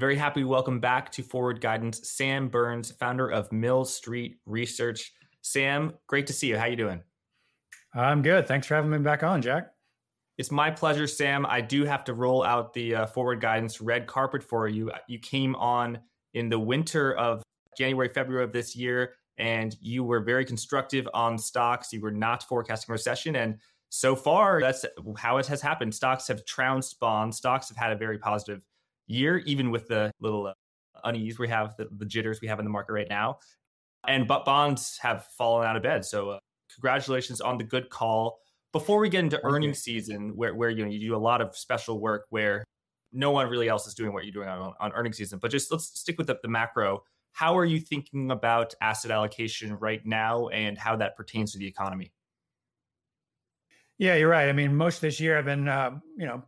Very happy to welcome back to Forward Guidance Sam Burns, founder of Mill Street Research. Sam, great to see you. How you doing? I'm good. Thanks for having me back on, Jack. It's my pleasure, Sam. I do have to roll out the uh, Forward Guidance red carpet for you. You came on in the winter of January, February of this year, and you were very constructive on stocks. You were not forecasting recession, and so far, that's how it has happened. Stocks have trounced bonds. Stocks have had a very positive year, even with the little uh, unease we have, the, the, jitters we have in the market right now. And but bonds have fallen out of bed. So uh, congratulations on the good call. Before we get into earnings season, where where you know you do a lot of special work where no one really else is doing what you're doing on, on earnings season, but just let's stick with the, the macro. How are you thinking about asset allocation right now, and how that pertains to the economy? Yeah, you're right. I mean, most of this year I've been, uh, you know,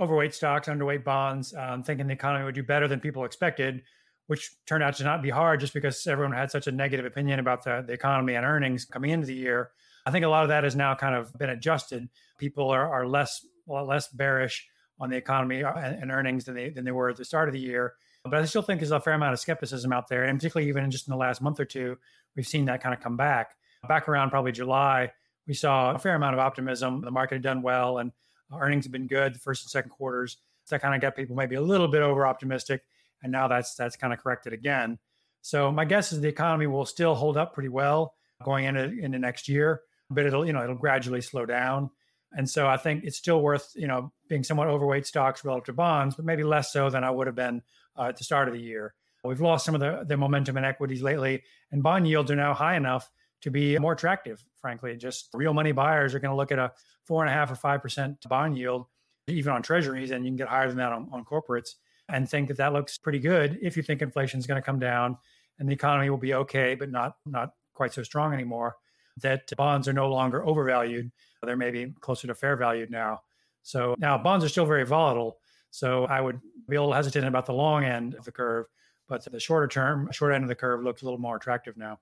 overweight stocks, underweight bonds, um, thinking the economy would do better than people expected, which turned out to not be hard just because everyone had such a negative opinion about the, the economy and earnings coming into the year. I think a lot of that has now kind of been adjusted. People are, are less less bearish on the economy uh, and, and earnings than they than they were at the start of the year. But I still think there's a fair amount of skepticism out there, and particularly even just in the last month or two, we've seen that kind of come back. Back around probably July, we saw a fair amount of optimism. The market had done well and earnings have been good the first and second quarters. So that kind of got people maybe a little bit over optimistic. And now that's that's kind of corrected again. So my guess is the economy will still hold up pretty well going into into next year, but it'll you know it'll gradually slow down. And so I think it's still worth you know being somewhat overweight stocks relative to bonds, but maybe less so than I would have been uh, at the start of the year. We've lost some of the, the momentum in equities lately, and bond yields are now high enough to be more attractive, frankly. Just real money buyers are going to look at a four and a half or five percent bond yield, even on treasuries, and you can get higher than that on, on corporates, and think that that looks pretty good if you think inflation is going to come down and the economy will be okay, but not not quite so strong anymore. That bonds are no longer overvalued; they're maybe closer to fair value now. So now bonds are still very volatile. So I would be a little hesitant about the long end of the curve, but the shorter term, short end of the curve looks a little more attractive now.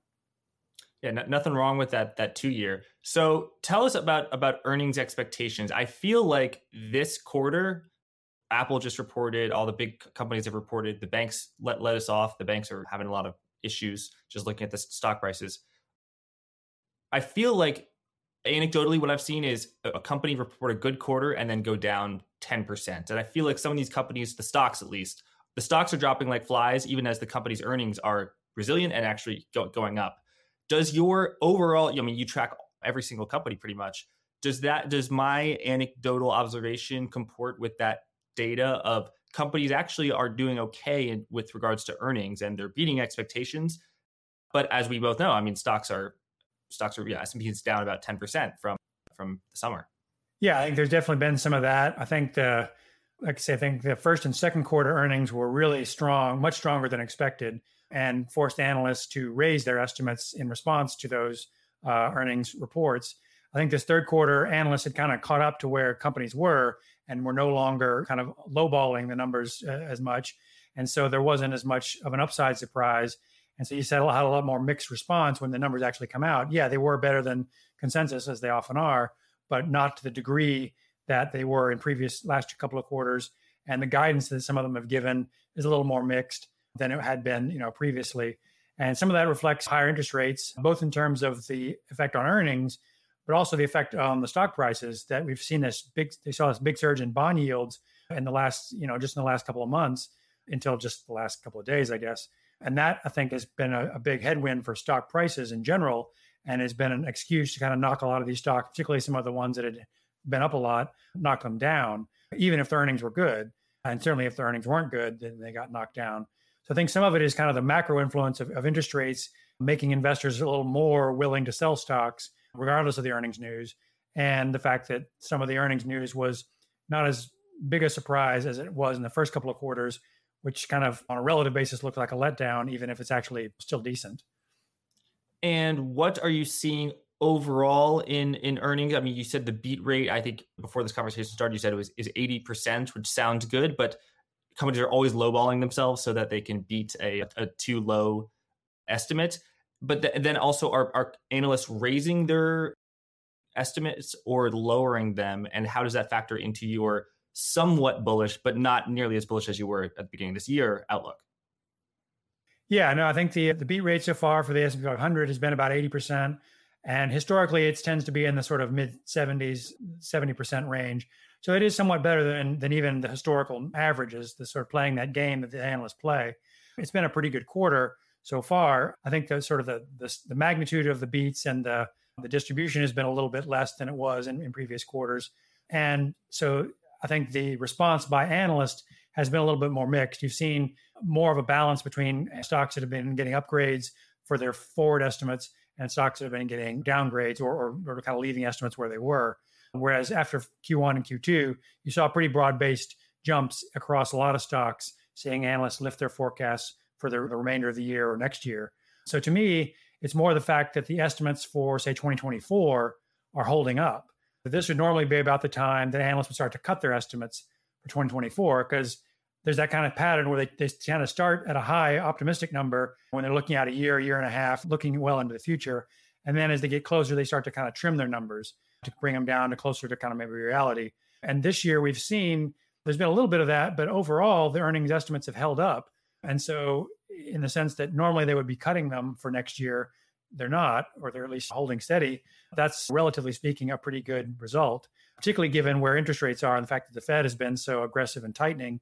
Yeah, nothing wrong with that that two year. So tell us about about earnings expectations. I feel like this quarter, Apple just reported, all the big companies have reported. The banks let let us off. The banks are having a lot of issues just looking at the stock prices. I feel like anecdotally what I've seen is a company report a good quarter and then go down 10%. And I feel like some of these companies, the stocks at least, the stocks are dropping like flies, even as the company's earnings are resilient and actually go, going up does your overall i mean you track every single company pretty much. Does that does my anecdotal observation comport with that data of companies actually are doing okay in, with regards to earnings and they're beating expectations? But as we both know i mean stocks are stocks are yeah s&p is down about 10% from from the summer. Yeah i think there's definitely been some of that. I think the like i say i think the first and second quarter earnings were really strong much stronger than expected and forced analysts to raise their estimates in response to those uh, earnings reports. I think this third quarter, analysts had kind of caught up to where companies were and were no longer kind of lowballing the numbers uh, as much. And so there wasn't as much of an upside surprise. And so you said had a lot more mixed response when the numbers actually come out. Yeah, they were better than consensus, as they often are, but not to the degree that they were in previous last couple of quarters. And the guidance that some of them have given is a little more mixed than it had been, you know, previously. And some of that reflects higher interest rates, both in terms of the effect on earnings, but also the effect on the stock prices that we've seen this big, they saw this big surge in bond yields in the last, you know, just in the last couple of months until just the last couple of days, I guess. And that I think has been a, a big headwind for stock prices in general and has been an excuse to kind of knock a lot of these stocks, particularly some of the ones that had been up a lot, knock them down, even if the earnings were good. And certainly if the earnings weren't good, then they got knocked down. So I think some of it is kind of the macro influence of, of interest rates making investors a little more willing to sell stocks regardless of the earnings news, and the fact that some of the earnings news was not as big a surprise as it was in the first couple of quarters, which kind of on a relative basis looked like a letdown, even if it's actually still decent. And what are you seeing overall in in earnings? I mean, you said the beat rate. I think before this conversation started, you said it was is eighty percent, which sounds good, but companies are always lowballing themselves so that they can beat a, a too low estimate. But th- then also, are, are analysts raising their estimates or lowering them? And how does that factor into your somewhat bullish, but not nearly as bullish as you were at the beginning of this year outlook. Yeah, no, I think the the beat rate so far for the S&P 500 has been about 80%. And historically, it tends to be in the sort of mid 70s, 70% range. So it is somewhat better than, than even the historical averages, the sort of playing that game that the analysts play. It's been a pretty good quarter so far. I think the sort of the, the, the magnitude of the beats and the, the distribution has been a little bit less than it was in, in previous quarters. And so I think the response by analysts has been a little bit more mixed. You've seen more of a balance between stocks that have been getting upgrades for their forward estimates and stocks that have been getting downgrades or, or, or kind of leaving estimates where they were. Whereas after Q1 and Q2, you saw pretty broad based jumps across a lot of stocks, seeing analysts lift their forecasts for the, the remainder of the year or next year. So to me, it's more the fact that the estimates for, say, 2024 are holding up. This would normally be about the time that analysts would start to cut their estimates for 2024 because there's that kind of pattern where they, they kind of start at a high optimistic number when they're looking at a year, year and a half, looking well into the future. And then as they get closer, they start to kind of trim their numbers to bring them down to closer to kind of maybe reality. And this year we've seen there's been a little bit of that, but overall the earnings estimates have held up. And so, in the sense that normally they would be cutting them for next year, they're not, or they're at least holding steady. That's relatively speaking a pretty good result, particularly given where interest rates are and the fact that the Fed has been so aggressive in tightening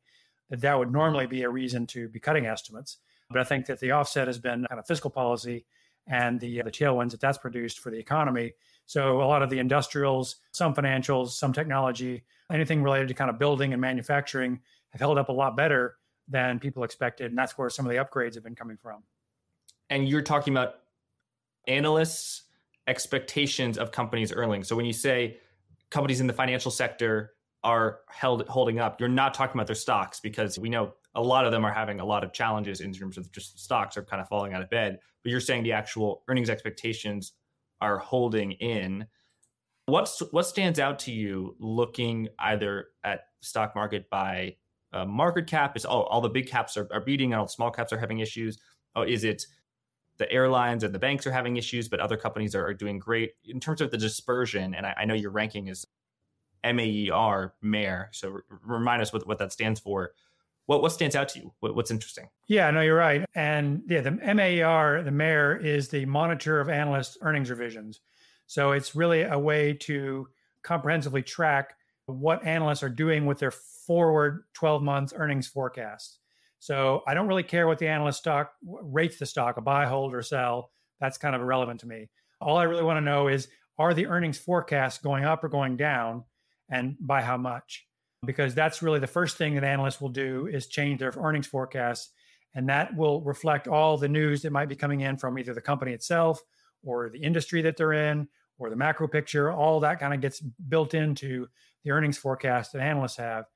that that would normally be a reason to be cutting estimates. But I think that the offset has been kind of fiscal policy and the, uh, the tailwinds that that's produced for the economy. So a lot of the industrials, some financials, some technology, anything related to kind of building and manufacturing have held up a lot better than people expected. And that's where some of the upgrades have been coming from. And you're talking about analysts' expectations of companies' earnings. So when you say companies in the financial sector are held holding up, you're not talking about their stocks because we know a lot of them are having a lot of challenges in terms of just stocks are kind of falling out of bed. But you're saying the actual earnings expectations are holding in. What's what stands out to you looking either at stock market by uh, market cap? Is oh all the big caps are, are beating and all the small caps are having issues? Oh, is it the airlines and the banks are having issues, but other companies are, are doing great in terms of the dispersion? And I, I know your ranking is MAER, MARE. So r- remind us what, what that stands for. What, what stands out to you? What, what's interesting? Yeah, no, you're right. And yeah, the MAR, the mayor, is the monitor of analyst earnings revisions. So it's really a way to comprehensively track what analysts are doing with their forward 12 months earnings forecasts. So I don't really care what the analyst stock rates the stock, a buy, hold, or sell. That's kind of irrelevant to me. All I really want to know is are the earnings forecasts going up or going down? and by how much because that's really the first thing that analysts will do is change their earnings forecasts and that will reflect all the news that might be coming in from either the company itself or the industry that they're in or the macro picture. All that kind of gets built into the earnings forecast that analysts have.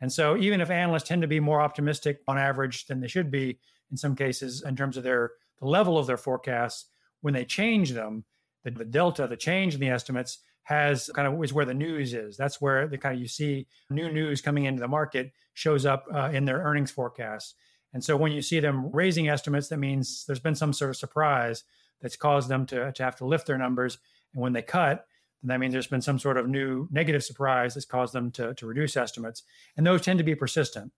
And so even if analysts tend to be more optimistic on average than they should be in some cases in terms of their the level of their forecasts when they change them the, the delta the change in the estimates has kind of is where the news is. That's where the kind of you see new news coming into the market shows up uh, in their earnings forecasts. And so when you see them raising estimates, that means there's been some sort of surprise that's caused them to, to have to lift their numbers. And when they cut, then that means there's been some sort of new negative surprise that's caused them to, to reduce estimates. And those tend to be persistent.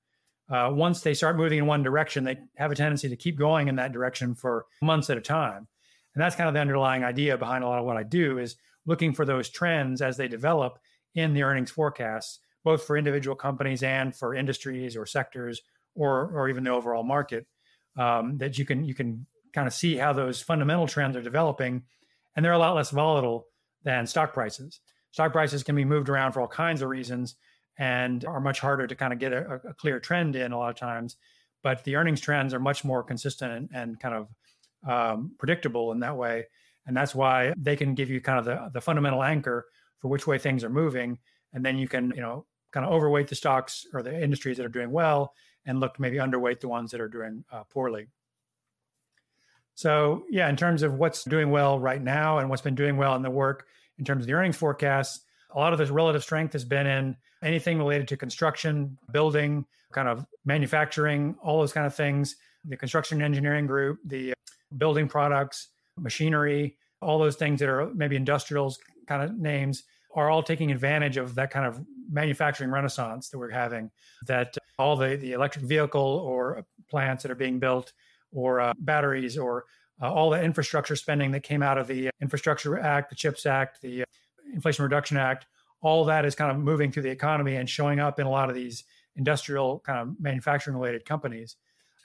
Uh, once they start moving in one direction, they have a tendency to keep going in that direction for months at a time. And that's kind of the underlying idea behind a lot of what I do is looking for those trends as they develop in the earnings forecasts, both for individual companies and for industries or sectors or or even the overall market. Um, that you can you can kind of see how those fundamental trends are developing, and they're a lot less volatile than stock prices. Stock prices can be moved around for all kinds of reasons and are much harder to kind of get a, a clear trend in a lot of times. But the earnings trends are much more consistent and, and kind of um, predictable in that way and that's why they can give you kind of the, the fundamental anchor for which way things are moving. And then you can you know kind of overweight the stocks or the industries that are doing well and look maybe underweight the ones that are doing uh, poorly. So yeah in terms of what's doing well right now and what's been doing well in the work in terms of the earnings forecasts a lot of this relative strength has been in anything related to construction building kind of manufacturing all those kind of things the construction engineering group the building products machinery, all those things that are maybe industrials kind of names are all taking advantage of that kind of manufacturing renaissance that we're having, that all the, the electric vehicle or plants that are being built, or uh, batteries, or uh, all the infrastructure spending that came out of the Infrastructure Act, the CHIPS Act, the uh, Inflation Reduction Act, all that is kind of moving through the economy and showing up in a lot of these industrial kind of manufacturing related companies.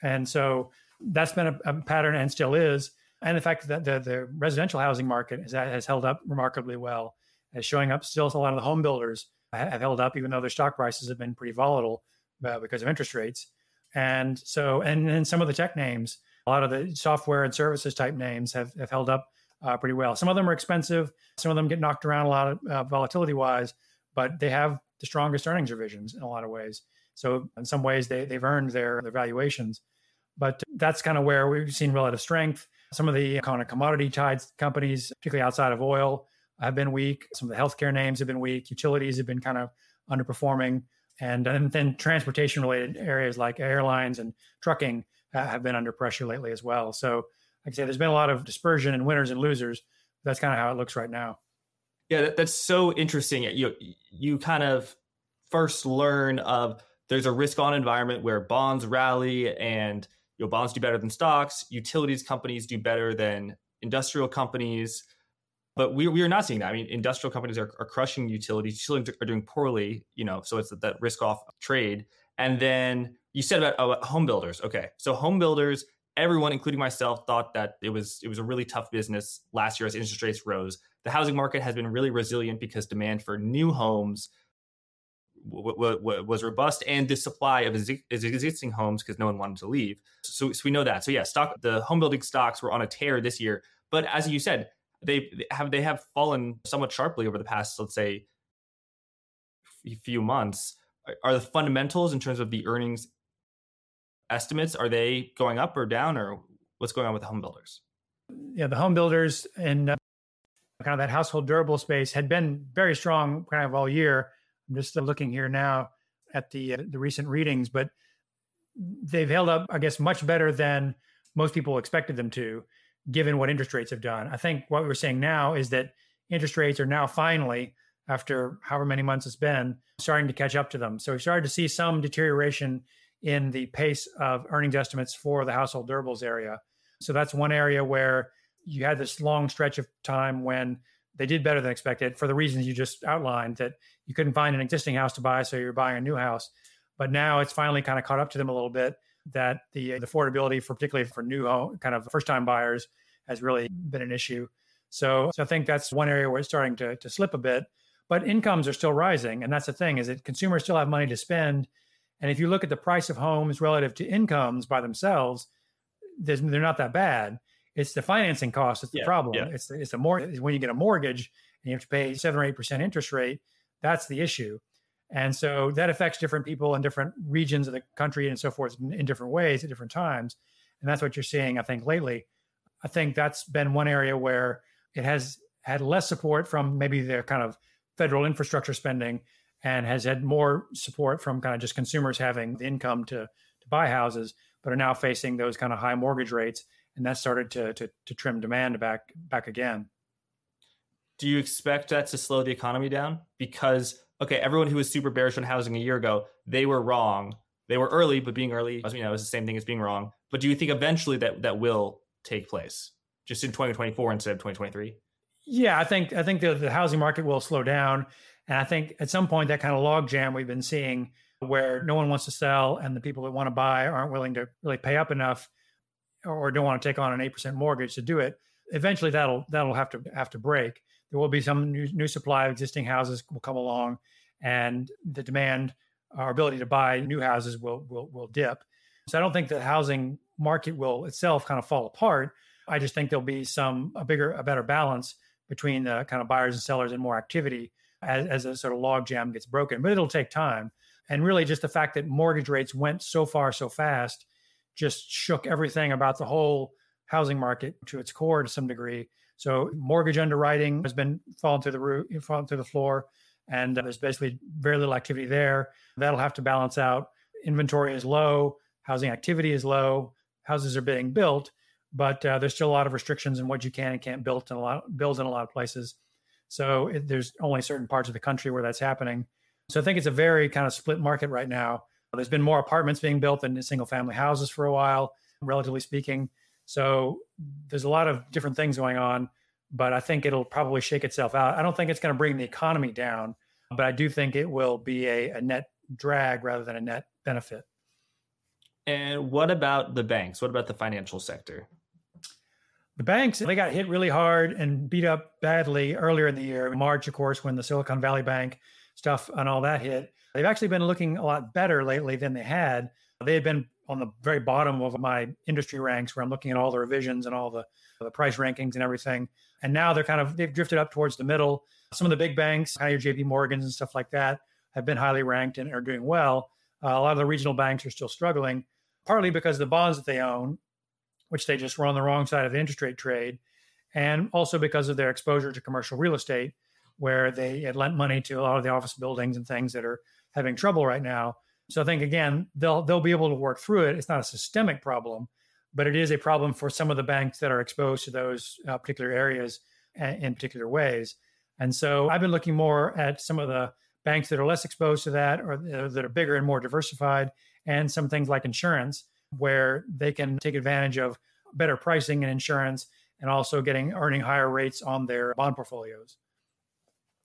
And so that's been a, a, pattern and still is. And the fact that the, the residential housing market has, has held up remarkably well, is showing up still a lot of the home builders have held up, even though their stock prices have been pretty volatile uh, because of interest rates. And so, and then some of the tech names, a lot of the software and services type names have, have held up uh, pretty well. Some of them are expensive. Some of them get knocked around a lot of uh, volatility wise, but they have the strongest earnings revisions in a lot of ways. So in some ways, they, they've earned their, their valuations. But that's kind of where we've seen relative strength. Some of the kind of commodity tied companies, particularly outside of oil, have been weak. Some of the healthcare names have been weak. Utilities have been kind of underperforming. And, and then transportation related areas like airlines and trucking uh, have been under pressure lately as well. So, like I say, there's been a lot of dispersion and winners and losers. That's kind of how it looks right now. Yeah, that, that's so interesting. You you kind of first learn of there's a risk on environment where bonds rally and you know, bonds do better than stocks. Utilities companies do better than industrial companies. But we, we are not seeing that. I mean, industrial companies are, are crushing utilities. Utilities are doing poorly, you know, so it's that, risk off trade. And then you said about home builders. Okay. So home builders, everyone, including myself, thought that it was it was a really tough business last year as interest rates rose. The housing market has been really resilient because demand for new homes was robust and the supply of existing homes because no one wanted to leave. So, so we know that. So yeah, stock the home building stocks were on a tear this year, but as you said, they have they have fallen somewhat sharply over the past, let's say, few months. Are the fundamentals in terms of the earnings estimates are they going up or down, or what's going on with the home builders? Yeah, the home builders and uh, kind of that household durable space had been very strong kind of all year I'm just looking here now at the uh, the recent readings, but they've held up, I guess, much better than most people expected them to, given what interest rates have done. I think what we're saying now is that interest rates are now finally, after however many months it's been, starting to catch up to them. So we started to see some deterioration in the pace of earnings estimates for the household durables area. So that's one area where you had this long stretch of time when they did better than expected for the reasons you just outlined that you couldn't find an existing house to buy, so you're buying a new house. But now it's finally kind of caught up to them a little bit that the, the affordability for particularly for new home kind of first time buyers has really been an issue. So, so I think that's one area where it's starting to, to slip a bit. But incomes are still rising, and that's the thing is that consumers still have money to spend. And if you look at the price of homes relative to incomes by themselves, they're not that bad. It's the financing cost that's the yeah, problem. Yeah. It's the, it's the more when you get a mortgage and you have to pay seven or eight percent interest rate. That's the issue, and so that affects different people in different regions of the country and so forth in, in different ways at different times. And that's what you're seeing, I think, lately. I think that's been one area where it has had less support from maybe their kind of federal infrastructure spending and has had more support from kind of just consumers having the income to to buy houses, but are now facing those kind of high mortgage rates and that started to, to, to trim demand back back again. Do you expect that to slow the economy down? Because okay, everyone who was super bearish on housing a year ago, they were wrong. They were early, but being early, you know, is the same thing as being wrong. But do you think eventually that that will take place, just in 2024 instead of 2023? Yeah, I think I think the, the housing market will slow down, and I think at some point that kind of logjam we've been seeing, where no one wants to sell and the people that want to buy aren't willing to really pay up enough or don't want to take on an 8% mortgage to do it eventually that'll that'll have to have to break. There will be some new, new supply of existing houses will come along and the demand our ability to buy new houses will will will dip. So i don't think the housing market will itself kind of fall apart. I just think there'll be some a bigger a better balance between the kind of buyers and sellers and more activity as, as a sort of log jam gets broken but it'll take time. And really just the fact that mortgage rates went so far so fast just shook everything about the whole housing market to its core to some degree. So mortgage underwriting has been falling through the roof, falling through the floor, and there's basically very little activity there. That'll have to balance out. Inventory is low, housing activity is low, houses are being built, but uh, there's still a lot of restrictions in what you can and can't build in a lot build in a lot of places. So it, there's only certain parts of the country where that's happening. So I think it's a very kind of split market right now. There's been more apartments being built than single family houses for a while, relatively speaking. So there's a lot of different things going on, but I think it'll probably shake itself out. I don't think it's going to bring the economy down, but I do think it will be a, a net drag rather than a net benefit. And what about the banks? What about the financial sector? The banks, they got hit really hard and beat up badly earlier in the year. March, of course, when the Silicon Valley Bank stuff and all that hit. They've actually been looking a lot better lately than they had. They had been on the very bottom of my industry ranks where I'm looking at all the revisions and all the, the price rankings and everything. And now they're kind of, they've drifted up towards the middle. Some of the big banks, kind of your JP Morgans and stuff like that, have been highly ranked and are doing well. Uh, a lot of the regional banks are still struggling, partly because the bonds that they own, which they just were on the wrong side of the interest rate trade, and also because of their exposure to commercial real estate, where they had lent money to a lot of the office buildings and things that are having trouble right now. So I think again they'll they'll be able to work through it. It's not a systemic problem, but it is a problem for some of the banks that are exposed to those uh, particular areas in particular ways. And so I've been looking more at some of the banks that are less exposed to that or that are bigger and more diversified and some things like insurance where they can take advantage of better pricing and insurance and also getting earning higher rates on their bond portfolios.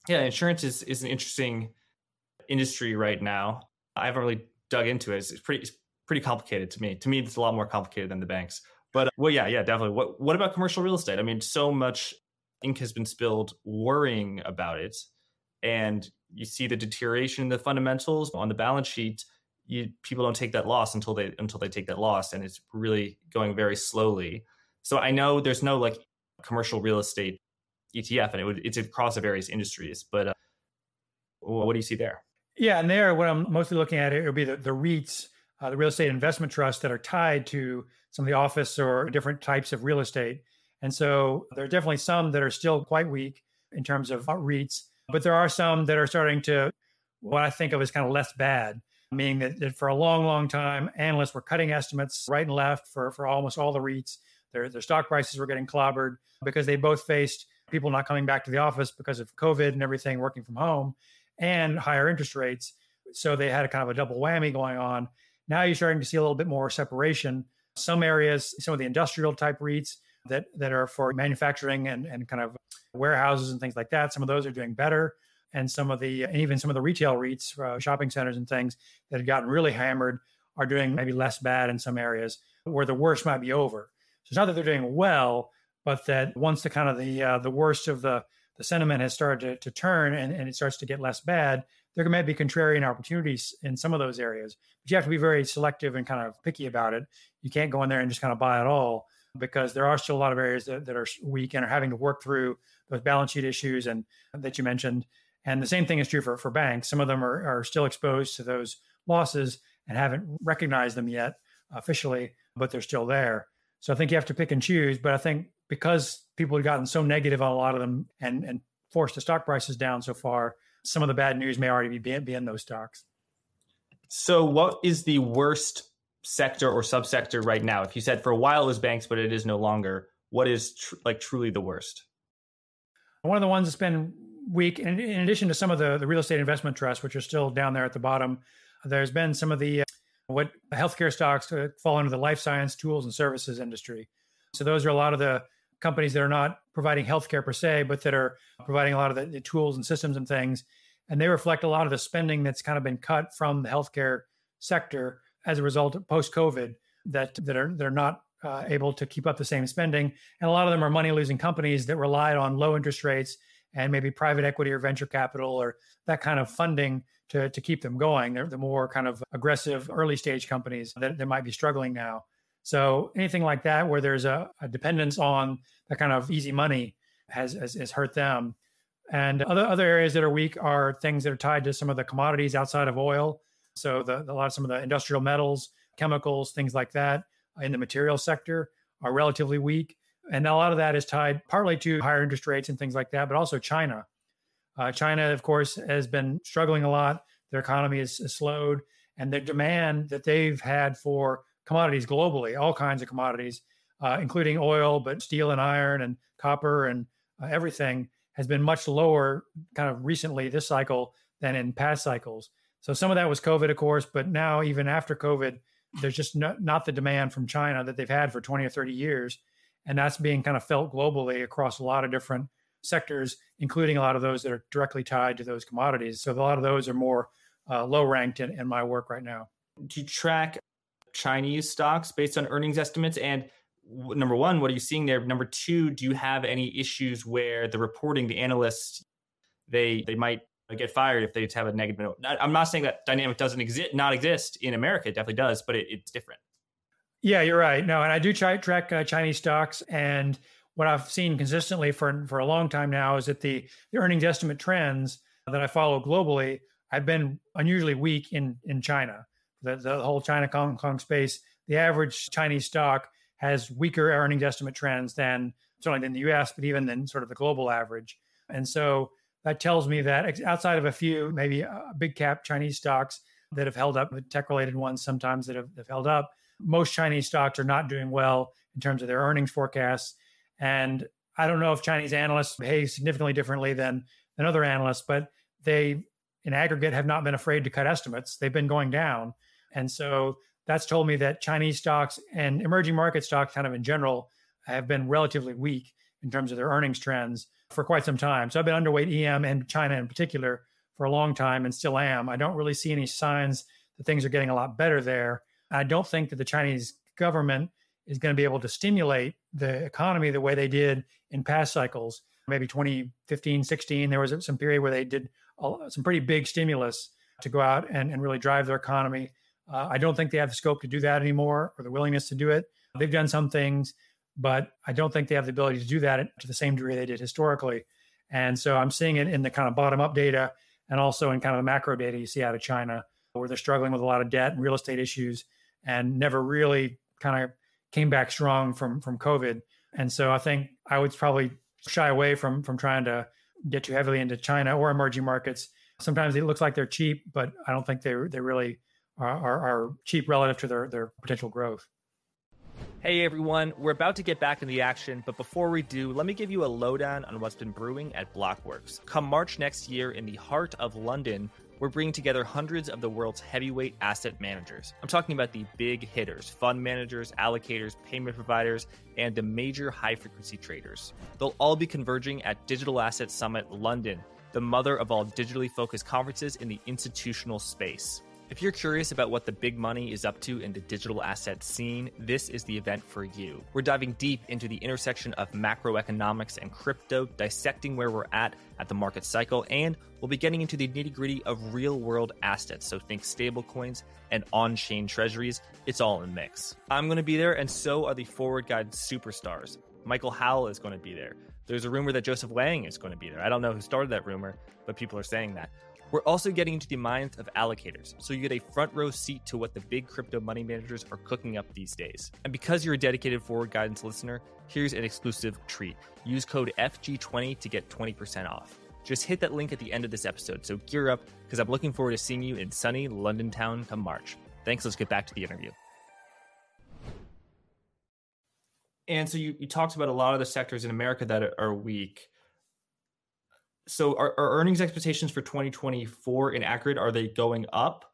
Yeah, insurance is is an interesting industry right now. I haven't really dug into it. It's, pretty it's pretty complicated to me. To me, it's a lot more complicated than the banks. But well, yeah, yeah, definitely. What what about commercial real estate? I mean, so much ink has been spilled worrying about it, and you see the deterioration in the fundamentals on the balance sheet. You, people don't take that loss until they until they take that loss, and it's really going very slowly. So I know there's no like commercial real estate ETF, and it would it's across the various industries. But uh, what do you see there? Yeah, and there, what I'm mostly looking at it would be the, the REITs, uh, the real estate investment trusts that are tied to some of the office or different types of real estate. And so there are definitely some that are still quite weak in terms of REITs, but there are some that are starting to what I think of as kind of less bad, meaning that, that for a long, long time, analysts were cutting estimates right and left for, for almost all the REITs. Their, their stock prices were getting clobbered because they both faced people not coming back to the office because of COVID and everything, working from home, and higher interest rates. So they had a kind of a double whammy going on. Now you're starting to see a little bit more separation. Some areas, some of the industrial type REITs that that are for manufacturing and, and kind of warehouses and things like that, some of those are doing better. And some of the, and even some of the retail REITs, uh, shopping centers and things that have gotten really hammered are doing maybe less bad in some areas where the worst might be over. So it's not that they're doing well, but that once the kind of the uh, the worst of the the sentiment has started to, to turn and, and it starts to get less bad, there may be contrarian opportunities in some of those areas. But you have to be very selective and kind of picky about it. You can't go in there and just kind of buy it all because there are still a lot of areas that, that are weak and are having to work through those balance sheet issues and that you mentioned. And the same thing is true for, for banks. Some of them are, are still exposed to those losses and haven't recognized them yet officially, but they're still there. So I think you have to pick and choose. But I think because people have gotten so negative on a lot of them and and forced the stock prices down so far, some of the bad news may already be, be in those stocks. So, what is the worst sector or subsector right now? If you said for a while it was banks, but it is no longer, what is tr- like truly the worst? One of the ones that's been weak, in, in addition to some of the, the real estate investment trusts, which are still down there at the bottom, there's been some of the uh, what healthcare stocks fall under the life science tools and services industry. So those are a lot of the companies that are not providing healthcare per se, but that are providing a lot of the, the, tools and systems and things. And they reflect a lot of the spending that's kind of been cut from the healthcare sector as a result of post COVID that that are they're not uh, able to keep up the same spending. And a lot of them are money losing companies that relied on low interest rates and maybe private equity or venture capital or that kind of funding to, to keep them going. They're the more kind of aggressive early stage companies that, that might be struggling now. So anything like that where there's a, a dependence on that kind of easy money has, has, has hurt them. And other other areas that are weak are things that are tied to some of the commodities outside of oil. So the, a lot of some of the industrial metals, chemicals, things like that in the material sector are relatively weak. And a lot of that is tied partly to higher interest rates and things like that, but also China. Uh, China, of course, has been struggling a lot. Their economy is, is slowed, and the demand that they've had for commodities globally, all kinds of commodities, uh, including oil, but steel and iron and copper and uh, everything has been much lower kind of recently this cycle than in past cycles. So some of that was COVID, of course, but now even after COVID, there's just not, not the demand from China that they've had for 20 or 30 years. And that's being kind of felt globally across a lot of different sectors, including a lot of those that are directly tied to those commodities. So a lot of those are more uh, low ranked in, in my work right now. Do you track Chinese stocks based on earnings estimates? And number one, what are you seeing there? Number two, do you have any issues where the reporting, the analysts, they they might get fired if they have a negative? I'm not saying that dynamic doesn't exist, not exist in America. It definitely does, but it, it's different. Yeah, you're right. No, and I do try, track uh, Chinese stocks, and what I've seen consistently for for a long time now is that the, the earnings estimate trends that I follow globally, I've been unusually weak in in China. The, the whole China Hong Kong space, the average Chinese stock has weaker earnings estimate trends than certainly than the U.S., but even than sort of the global average. And so that tells me that outside of a few maybe uh, big cap Chinese stocks that have held up, the tech related ones sometimes that have, have held up, most Chinese stocks are not doing well in terms of their earnings forecasts. And I don't know if Chinese analysts behave significantly differently than than other analysts, but they in aggregate have not been afraid to cut estimates. They've been going down. And so that's told me that Chinese stocks and emerging market stocks, kind of in general, have been relatively weak in terms of their earnings trends for quite some time. So I've been underweight EM and China in particular for a long time and still am. I don't really see any signs that things are getting a lot better there. I don't think that the Chinese government is going to be able to stimulate the economy the way they did in past cycles. Maybe 2015, 16, there was some period where they did some pretty big stimulus to go out and, and really drive their economy. Uh, I don't think they have the scope to do that anymore or the willingness to do it. They've done some things, but I don't think they have the ability to do that to the same degree they did historically. And so I'm seeing it in the kind of bottom up data and also in kind of the macro data you see out of China, where they're struggling with a lot of debt and real estate issues and never really kind of came back strong from from COVID. And so I think I would probably shy away from from trying to get too heavily into China or emerging markets. Sometimes it looks like they're cheap, but I don't think they they really are, are, cheap relative to their, their potential growth. Hey everyone, we're about to get back in the action, but before we do, let me give you a lowdown on what's been brewing at Blockworks. Come March next year, in the heart of London, we're bringing together hundreds of the world's heavyweight asset managers. I'm talking about the big hitters, fund managers, allocators, payment providers, and the major high frequency traders. They'll all be converging at Digital Asset Summit London, the mother of all digitally focused conferences in the institutional space. If you're curious about what the big money is up to in the digital asset scene, this is the event for you. We're diving deep into the intersection of macroeconomics and crypto, dissecting where we're at at the market cycle, and we'll be getting into the nitty gritty of real world assets. So think stablecoins and on chain treasuries. It's all in mix. I'm going to be there, and so are the forward guide superstars. Michael Howell is going to be there. There's a rumor that Joseph Wang is going to be there. I don't know who started that rumor, but people are saying that. We're also getting into the minds of allocators, so you get a front row seat to what the big crypto money managers are cooking up these days. And because you're a dedicated forward guidance listener, here's an exclusive treat. Use code FG20 to get 20% off. Just hit that link at the end of this episode, so gear up because I'm looking forward to seeing you in sunny London town come March. Thanks, let's get back to the interview. And so you, you talked about a lot of the sectors in America that are weak so are, are earnings expectations for 2024 in aggregate are they going up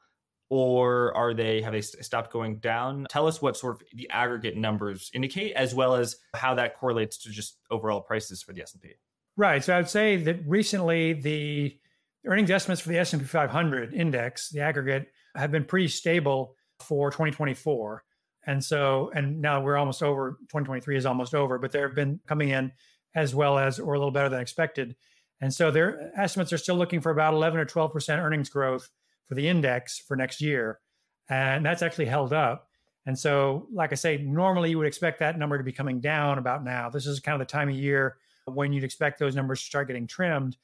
or are they have they stopped going down? Tell us what sort of the aggregate numbers indicate as well as how that correlates to just overall prices for the s&p right so i would say that recently the earnings estimates for the s&p 500 index the aggregate have been pretty stable for 2024 and so and now we're almost over 2023 is almost over but they've been coming in as well as or a little better than expected and so their estimates are still looking for about 11 or 12% earnings growth for the index for next year. And that's actually held up. And so, like I say, normally you would expect that number to be coming down about now. This is kind of the time of year when you'd expect those numbers to start getting trimmed.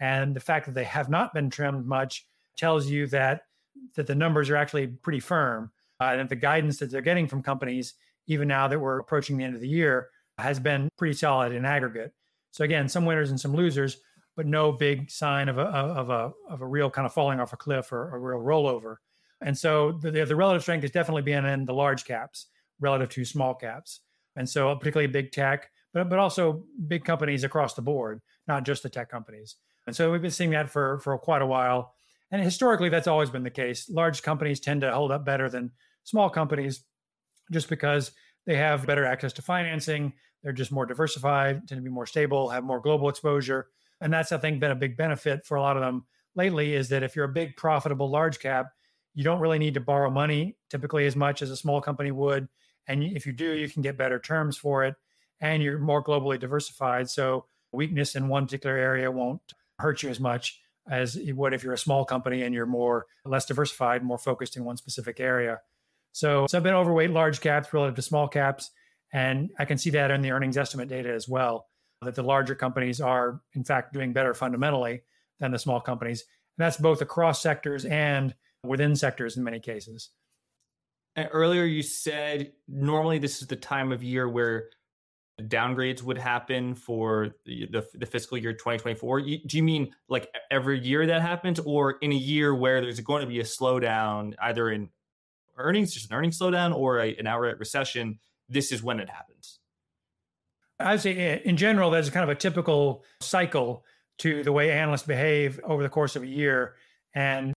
And the fact that they have not been trimmed much tells you that that the numbers are actually pretty firm. Uh, and that the guidance that they're getting from companies, even now that we're approaching the end of the year, has been pretty solid in aggregate. So again, some winners and some losers but no big sign of a of a of a real kind of falling off a cliff or a real rollover. And so the, the relative strength has definitely been in the large caps relative to small caps. And so particularly big tech, but but also big companies across the board, not just the tech companies. And so we've been seeing that for for quite a while. And historically, that's always been the case. Large companies tend to hold up better than small companies just because they have better access to financing. They're just more diversified, tend to be more stable, have more global exposure. And that's, I think, been a big benefit for a lot of them lately is that if you're a big, profitable large cap, you don't really need to borrow money typically as much as a small company would. And if you do, you can get better terms for it and you're more globally diversified. So weakness in one particular area won't hurt you as much as it would if you're a small company and you're more less diversified, more focused in one specific area. So, so I've been overweight large caps relative to small caps. And I can see that in the earnings estimate data as well, that the larger companies are, in fact, doing better fundamentally than the small companies. And that's both across sectors and within sectors in many cases. And earlier, you said normally this is the time of year where downgrades would happen for the, the, the fiscal year 2024 do you mean like every year that happens or in a year where there's going to be a slowdown either in earnings just an earnings slowdown or a, an outright recession this is when it happens i'd say eh, in general there's kind of a typical cycle to the way analysts behave over the course of a year and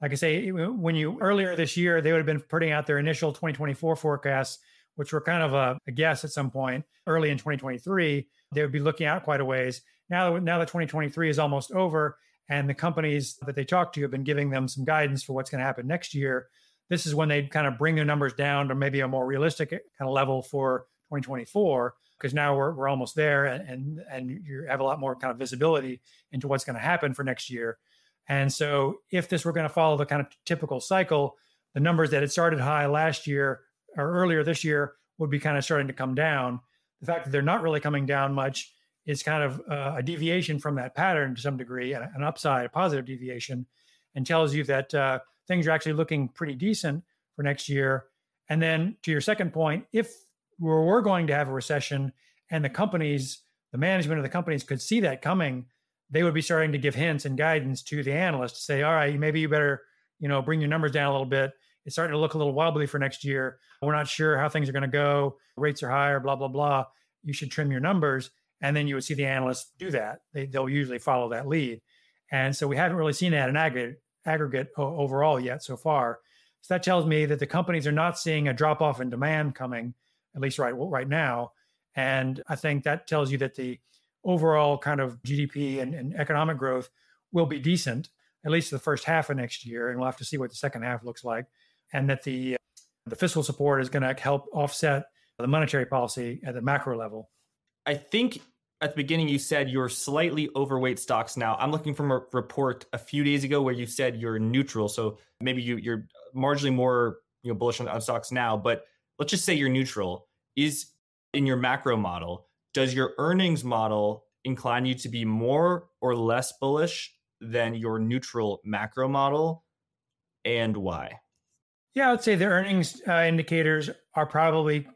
like i say when you earlier this year they would have been putting out their initial 2024 forecasts which were kind of a, a guess at some point early in 2023, they would be looking out quite a ways. Now, now that 2023 is almost over, and the companies that they talk to have been giving them some guidance for what's going to happen next year, this is when they kind of bring their numbers down to maybe a more realistic eh, kind of level for 2024 because now we're, we're almost there and, and and you have a lot more kind of visibility into what's going to happen for next year and so if this were going to follow the kind of typical cycle the numbers that had started high last year or earlier this year would be kind of starting to come down. The fact that they're not really coming down much is kind of uh, a deviation from that pattern to some degree, an upside, a positive deviation, and tells you that uh, things are actually looking pretty decent for next year. And then to your second point, if we were going to have a recession and the companies, the management of the companies could see that coming, they would be starting to give hints and guidance to the analysts to say, all right, maybe you better, you know, bring your numbers down a little bit it's starting to look a little wobbly for next year. We're not sure how things are going to go. Rates are higher, blah, blah, blah. You should trim your numbers. And then you would see the analysts do that. They, they'll usually follow that lead. And so we haven't really seen that in aggregate, aggregate overall yet so far. So that tells me that the companies are not seeing a drop off in demand coming, at least right right now. And I think that tells you that the overall kind of GDP and, and economic growth will be decent, at least the first half of next year. And we'll have to see what the second half looks like and that the the fiscal support is going to help offset the monetary policy at the macro level. I think at the beginning you said you're slightly overweight stocks now. I'm looking from a report a few days ago where you said you're neutral. So maybe you, you're marginally more you know bullish on, on stocks now, but let's just say you're neutral. Is in your macro model, does your earnings model incline you to be more or less bullish than your neutral macro model and why? Yeah, I would say the earnings uh, indicators are probably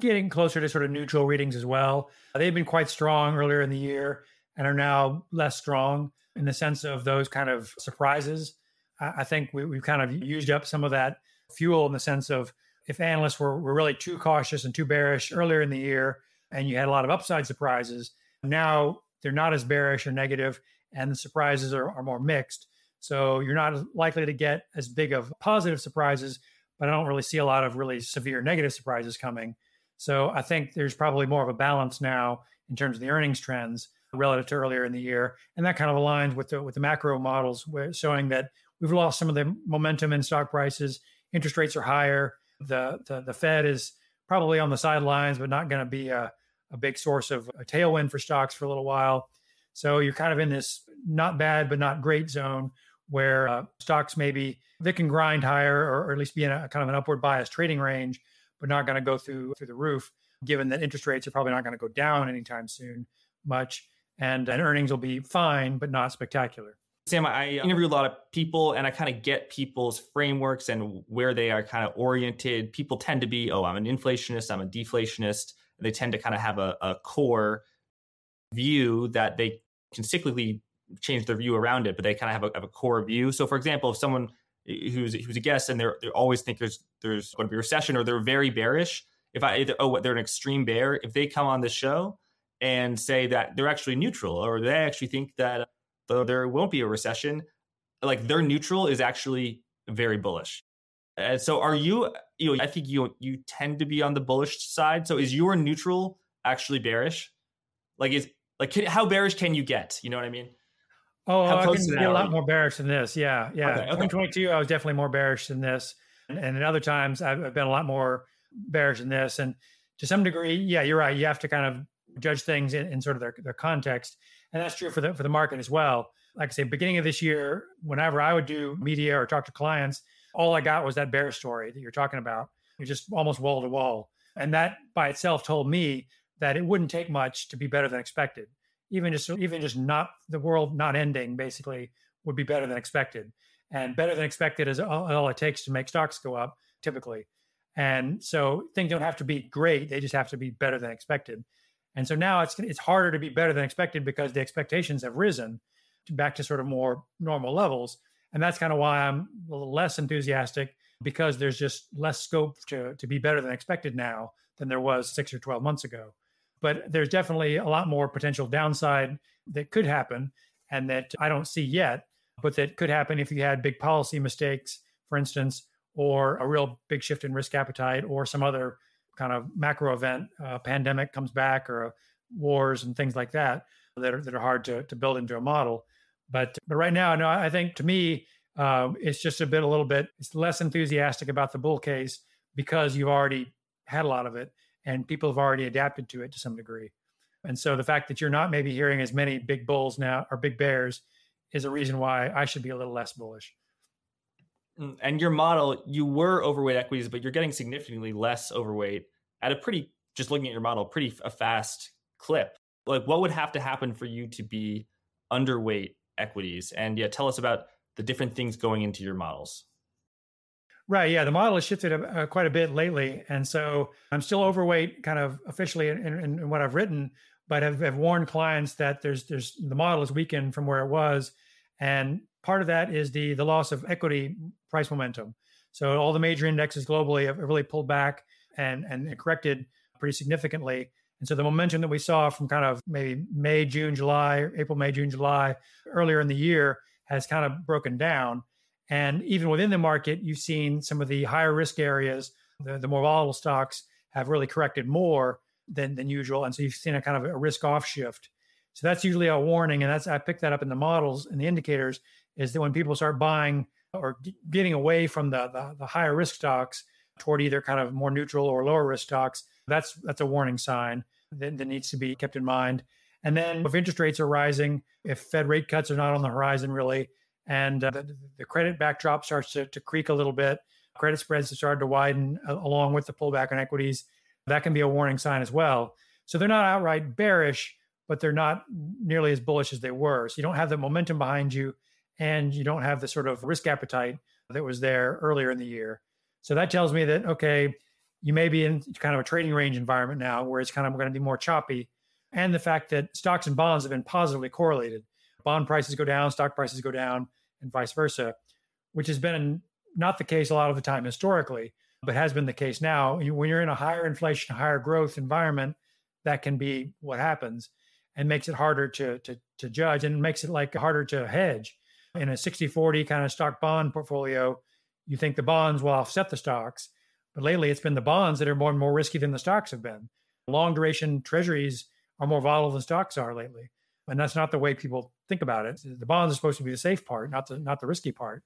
getting closer to sort of neutral readings as well. They've been quite strong earlier in the year and are now less strong in the sense of those kind of surprises. I think we, have kind of used up some of that fuel in the sense of if analysts were, were really too cautious and too bearish earlier in the year and you had a lot of upside surprises, now they're not as bearish or negative and the surprises are, are more mixed. So you're not likely to get as big of positive surprises, but I don't really see a lot of really severe negative surprises coming. So I think there's probably more of a balance now in terms of the earnings trends relative to earlier in the year, and that kind of aligns with the with the macro models showing that we've lost some of the momentum in stock prices. Interest rates are higher. The the, the Fed is probably on the sidelines, but not going to be a, a big source of a tailwind for stocks for a little while. So you're kind of in this not bad but not great zone where uh, stocks maybe they can grind higher or, or, at least be in a kind of an upward bias trading range, but not going to go through through the roof, given that interest rates are probably not going to go down anytime soon much, and, and earnings will be fine but not spectacular. Sam, I uh, interview a lot of people and I kind of get people's frameworks and where they are kind of oriented. People tend to be, oh, I'm an inflationist, I'm a deflationist. They tend to kind of have a, a core view that they can cyclically change their view around it, but they kind of have a, have a core view. So, for example, if someone eh, who's who's a guest and they're they always think there's there's going to be a recession or they're very bearish, if I either, oh they're an extreme bear, if they come on the show and say that they're actually neutral or they actually think that there won't be a recession, like their neutral is actually very bullish. And so are you you know I think you you tend to be on the bullish side. So is your neutral actually bearish? Like is like how bearish can you get? You know what I mean? Oh, I can be a lot more bearish than this. Yeah, yeah. Okay, okay. 2022, I was definitely more bearish than this, mm-hmm. and, and at other times I've been a lot more bearish than this. And to some degree, yeah, you're right. You have to kind of judge things in, in sort of their, their context, and that's true for the for the market as well. Like I say, beginning of this year, whenever I would do media or talk to clients, all I got was that bear story that you're talking about. You're just almost wall to wall, and that by itself told me that it wouldn't take much to be better than expected. Even just even just not the world not ending basically would be better than expected. And better than expected is all, all, it takes to make stocks go up typically. And so things don't have to be great. They just have to be better than expected and so now it's it's harder to be better than expected because the expectations have risen to back to sort of more normal levels. And that's kind of why i'm a little less enthusiastic because there's just less scope to to be better than expected now than there was 6 or 12 months ago. But there's definitely a lot more potential downside that could happen and that I don't see yet, but that could happen if you had big policy mistakes, for instance, or a real big shift in risk appetite or some other kind of macro event, uh, pandemic comes back or wars and things like that that are, that are hard to, to build into a model. But but right now, no, I think to me, uh, it's just a bit, a little bit, it's less enthusiastic about the bull case because you've already had a lot of it and people have already adapted to it to some degree. And so the fact that you're not maybe hearing as many big bulls now or big bears is a reason why I should be a little less bullish. Mm, and your model, you were overweight equities, but you're getting significantly less overweight at a pretty, just looking at your model, pretty a fast clip. Like, what would have to happen for you to be underweight equities? And yeah, tell us about the different things going into your models. Right. Yeah. The model has shifted uh, quite a bit lately. And so I'm still overweight kind of officially in, in, in what I've written, but have, have, warned clients that there's, there's the model is weakened from where it was. And part of that is the, the loss of equity price momentum. So all the major indexes globally have really pulled back and, and corrected pretty significantly. And so the momentum that we saw from kind of maybe May, June, July, April, May, June, July, earlier in the year has kind of broken down. And even within the market, you've seen some of the higher risk areas, the, the more volatile stocks have really corrected more than, than usual. And so you've seen a kind of a risk off shift. So that's usually a warning. And that's, I picked that up in the models and the indicators is that when people start buying or getting away from the, the, the higher risk stocks toward either kind of more neutral or lower risk stocks, that's, that's a warning sign that, that needs to be kept in mind. And then if interest rates are rising, if Fed rate cuts are not on the horizon really, and uh, the, the, credit backdrop starts to, to, creak a little bit. Credit spreads have started to widen uh, along with the pullback on equities. That can be a warning sign as well. So they're not outright bearish, but they're not nearly as bullish as they were. So you don't have the momentum behind you, and you don't have the sort of risk appetite that was there earlier in the year. So that tells me that okay, you may be in kind of a trading range environment now where it's kind of going to be more choppy. And the fact that stocks and bonds have been positively correlated. Bond prices go down, stock prices go down and vice versa, which has been not the case a lot of the time historically, but has been the case now. When you're in a higher inflation, higher growth environment, that can be what happens and makes it harder to, to, to judge and makes it like harder to hedge. In a 60 40 kind of stock bond portfolio, you think the bonds will offset the stocks. But lately, it's been the bonds that are more and more risky than the stocks have been. Long duration treasuries are more volatile than stocks are lately and that's not the way people think about it. The bonds are supposed to be the safe part, not the not the risky part.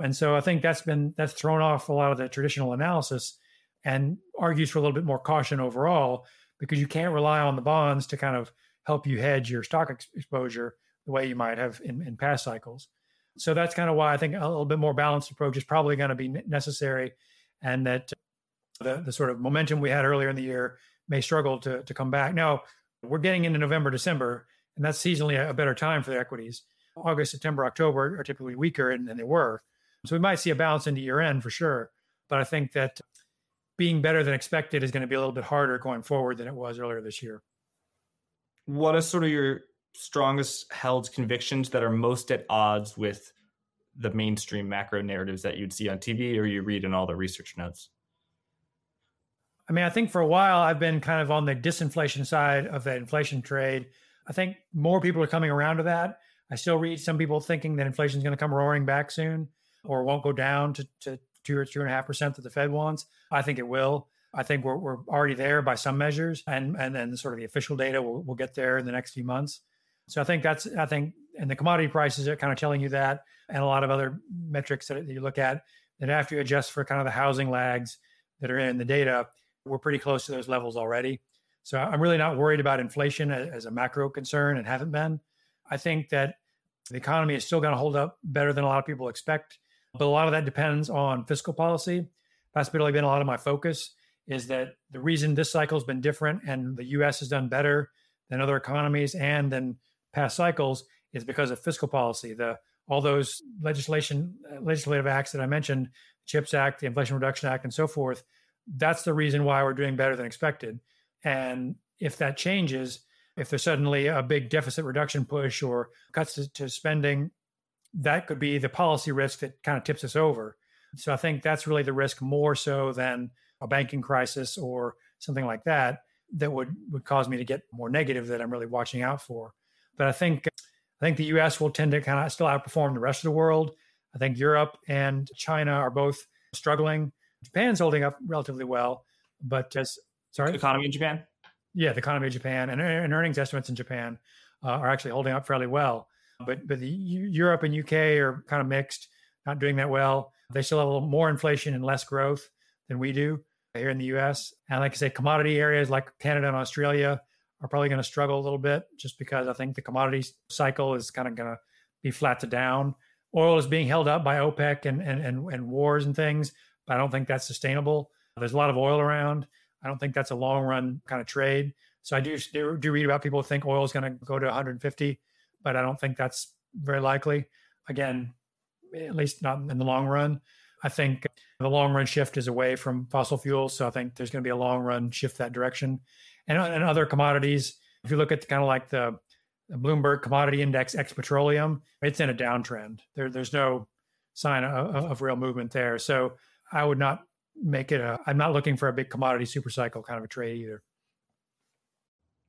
And so I think that's been that's thrown off a lot of the traditional analysis and argues for a little bit more caution overall because you can't rely on the bonds to kind of help you hedge your stock ex- exposure the way you might have in, in past cycles. So that's kind of why I think a little bit more balanced approach is probably going to be necessary, and that the the sort of momentum we had earlier in the year may struggle to to come back. Now we're getting into November, December and that's seasonally a better time for the equities. August, September, October are typically weaker and than they were. So we might see a bounce into year end for sure. But I think that being better than expected is going to be a little bit harder going forward than it was earlier this year. What are sort of your strongest held convictions that are most at odds with the mainstream macro narratives that you'd see on TV or you read in all the research notes? I mean, I think for a while I've been kind of on the disinflation side of that inflation trade I think more people are coming around to that. I still read some people thinking that inflation is going to come roaring back soon or won't go down to, to two or two and a half percent that the Fed wants. I think it will. I think we're, we're already there by some measures, and and then sort of the official data will will get there in the next few months. So I think that's I think and the commodity prices are kind of telling you that, and a lot of other metrics that you look at that after you adjust for kind of the housing lags that are in the data, we're pretty close to those levels already. So I'm really not worried about inflation as a macro concern and haven't been. I think that the economy is still going to hold up better than a lot of people expect, but a lot of that depends on fiscal policy. That's really been a lot of my focus is that the reason this cycle has been different and the US has done better than other economies and than past cycles is because of fiscal policy. The all those legislation uh, legislative acts that I mentioned, CHIPS Act, the Inflation Reduction Act and so forth, that's the reason why we're doing better than expected. And if that changes, if there's suddenly a big deficit reduction push or cuts to, to spending, that could be the policy risk that kind of tips us over. So I think that's really the risk more so than a banking crisis or something like that that would would cause me to get more negative that I'm really watching out for. But I think I think the US will tend to kind of still outperform the rest of the world. I think Europe and China are both struggling. Japan's holding up relatively well, but as sorry, the economy in Japan. Yeah, the economy of Japan and, and earnings estimates in Japan uh, are actually holding up fairly well. But but the Europe and UK are kind of mixed, not doing that well. They still have a little more inflation and less growth than we do here in the US. And like I say, commodity areas like Canada and Australia are probably going to struggle a little bit just because I think the commodity cycle is kind of going to be flat to down. Oil is being held up by OPEC and, and, and, and wars and things, but I don't think that's sustainable. There's a lot of oil around. I don't think that's a long run kind of trade. So I do do read about people who think oil is going to go to 150, but I don't think that's very likely. Again, at least not in the long run. I think the long run shift is away from fossil fuels. So I think there's going to be a long run shift that direction. And, and other commodities, if you look at the, kind of like the, the Bloomberg Commodity Index ex petroleum, it's in a downtrend. There, there's no sign of, of real movement there. So I would not make it a, I'm not looking for a big commodity super cycle kind of a trade either.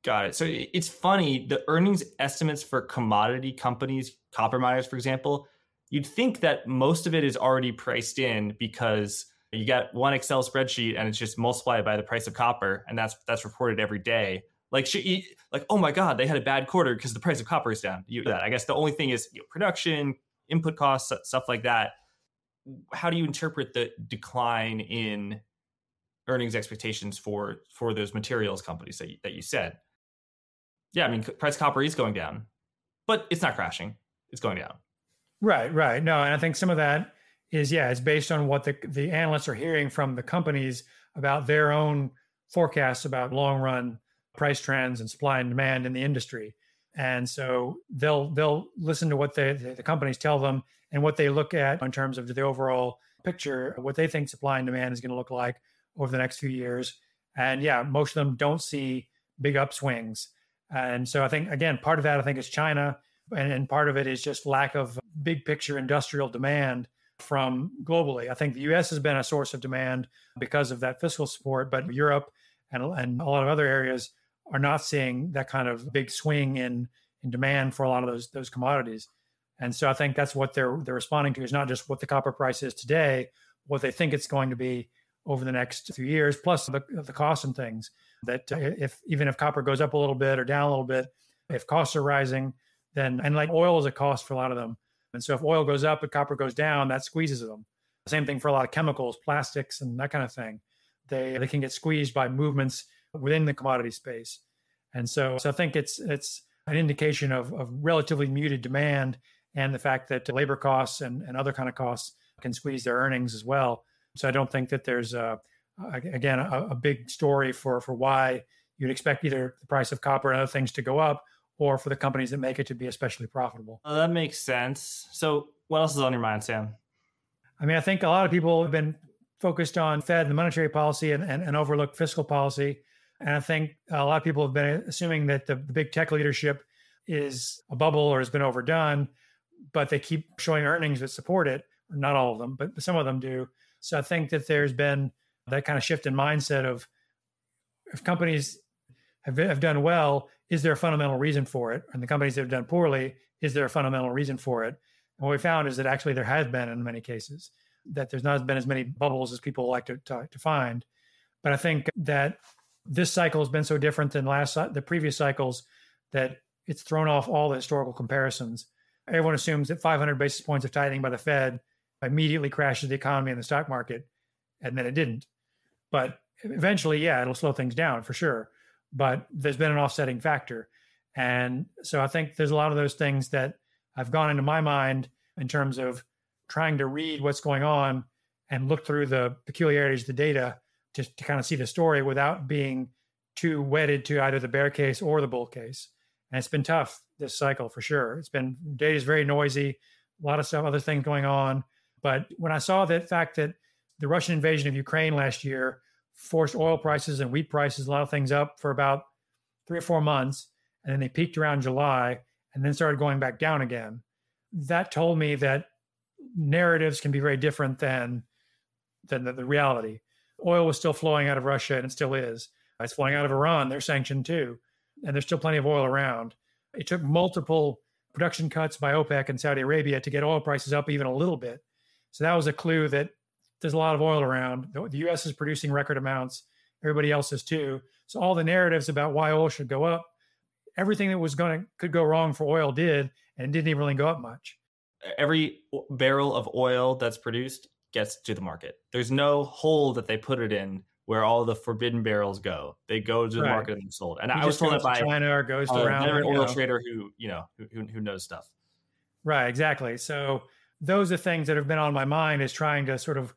Got it. So it's funny, the earnings estimates for commodity companies, copper miners, for example, you'd think that most of it is already priced in because you got one Excel spreadsheet and it's just multiplied by the price of copper, and that's that's reported every day. Like, you, like oh my god, they had a bad quarter because the price of copper is down. You, that I guess the only thing is you know, production, input costs, stuff like that. How do you interpret the decline in earnings expectations for for those materials companies that you, that you said? Yeah, I mean, price copper is going down, but it's not crashing; it's going down. Right, right. No, and I think some of that is yeah, it's based on what the the analysts are hearing from the companies about their own forecasts about long run price trends and supply and demand in the industry. And so they'll they'll listen to what the the companies tell them and what they look at in terms of the overall picture, what they think supply and demand is going to look like over the next few years. And yeah, most of them don't see big upswings. And so I think again, part of that I think is China and, and part of it is just lack of big picture industrial demand from globally. I think the US has been a source of demand because of that fiscal support, but Europe and, and a lot of other areas are not seeing that kind of big swing in, in demand for a lot of those those commodities. And so I think that's what they're they're responding to is not just what the copper price is today, what they think it's going to be over the next few years, plus the, the costs and things. That uh, if even if copper goes up a little bit or down a little bit, if costs are rising, then and like oil is a cost for a lot of them. And so if oil goes up and copper goes down, that squeezes them. Same thing for a lot of chemicals, plastics, and that kind of thing. They they can get squeezed by movements within the commodity space. And so, so I think it's it's an indication of, of relatively muted demand and the fact that labor costs and, and other kind of costs can squeeze their earnings as well. So I don't think that there's a, again a, a big story for for why you'd expect either the price of copper and other things to go up or for the companies that make it to be especially profitable. Oh, that makes sense. So, what else is on your mind, Sam? I mean, I think a lot of people have been focused on Fed and monetary policy and, and, and overlooked fiscal policy. And I think a lot of people have been assuming that the, the big tech leadership is a bubble or has been overdone, but they keep showing earnings that support it. Not all of them, but some of them do. So I think that there's been that kind of shift in mindset of if companies have, have done well, is there a fundamental reason for it? And the companies that have done poorly, is there a fundamental reason for it? And what we found is that actually there has been in many cases that there's not been as many bubbles as people like to, to, to find. But I think that this cycle has been so different than last the previous cycles that it's thrown off all the historical comparisons. Everyone assumes that 500 basis points of tightening by the Fed immediately crashes the economy and the stock market, and then it didn't. But eventually, yeah, it'll slow things down for sure. But there's been an offsetting factor. And so I think there's a lot of those things that have gone into my mind in terms of trying to read what's going on and look through the peculiarities of the data just to kind of see the story without being too wedded to either the bear case or the bull case. And it's been tough this cycle for sure. It's been data is very noisy, a lot of stuff, other things going on. But when I saw that fact that the Russian invasion of Ukraine last year forced oil prices and wheat prices, a lot of things up for about three or four months, and then they peaked around July and then started going back down again. That told me that narratives can be very different than than the, the reality. Oil was still flowing out of Russia, and it still is. It's flowing out of Iran. They're sanctioned too, and there's still plenty of oil around. It took multiple production cuts by OPEC and Saudi Arabia to get oil prices up even a little bit. So that was a clue that there's a lot of oil around. The, the U.S. is producing record amounts. Everybody else is too. So all the narratives about why oil should go up, everything that was going to could go wrong for oil did, and didn't even really go up much. Every barrel of oil that's produced gets to the market. There's no hole that they put it in where all the forbidden barrels go. They go to the right. market and they're sold. And he I was told that by China or goes uh, around an oil trader who you know who, who knows stuff. Right, exactly. So those are things that have been on my mind is trying to sort of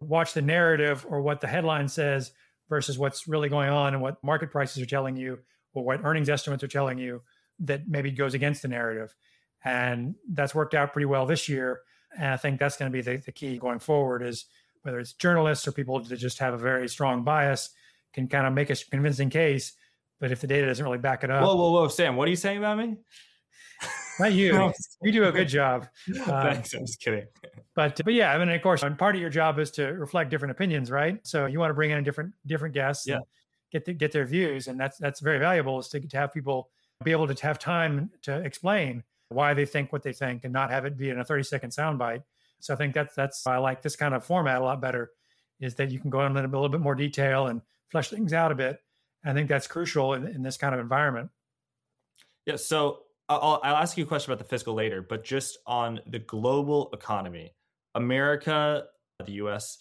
watch the narrative or what the headline says versus what's really going on and what market prices are telling you or what earnings estimates are telling you that maybe goes against the narrative. And that's worked out pretty well this year. And I think that's going to be the, the key going forward is whether it's journalists or people that just have a very strong bias can kind of make a convincing case. But if the data doesn't really back it up. Whoa, whoa, whoa, Sam, what are you saying about me? Not you. you do a good job. Thanks. Um, I'm just kidding. But but yeah, I mean, of course, part of your job is to reflect different opinions, right? So you want to bring in different different guests, yeah. get the, get their views, and that's that's very valuable. Is to, to have people be able to have time to explain why they think what they think, and not have it be in a 30 second soundbite. So I think that's that's I like this kind of format a lot better. Is that you can go into a little bit more detail and flesh things out a bit. I think that's crucial in, in this kind of environment. Yeah. So I'll, I'll ask you a question about the fiscal later, but just on the global economy, America, the US,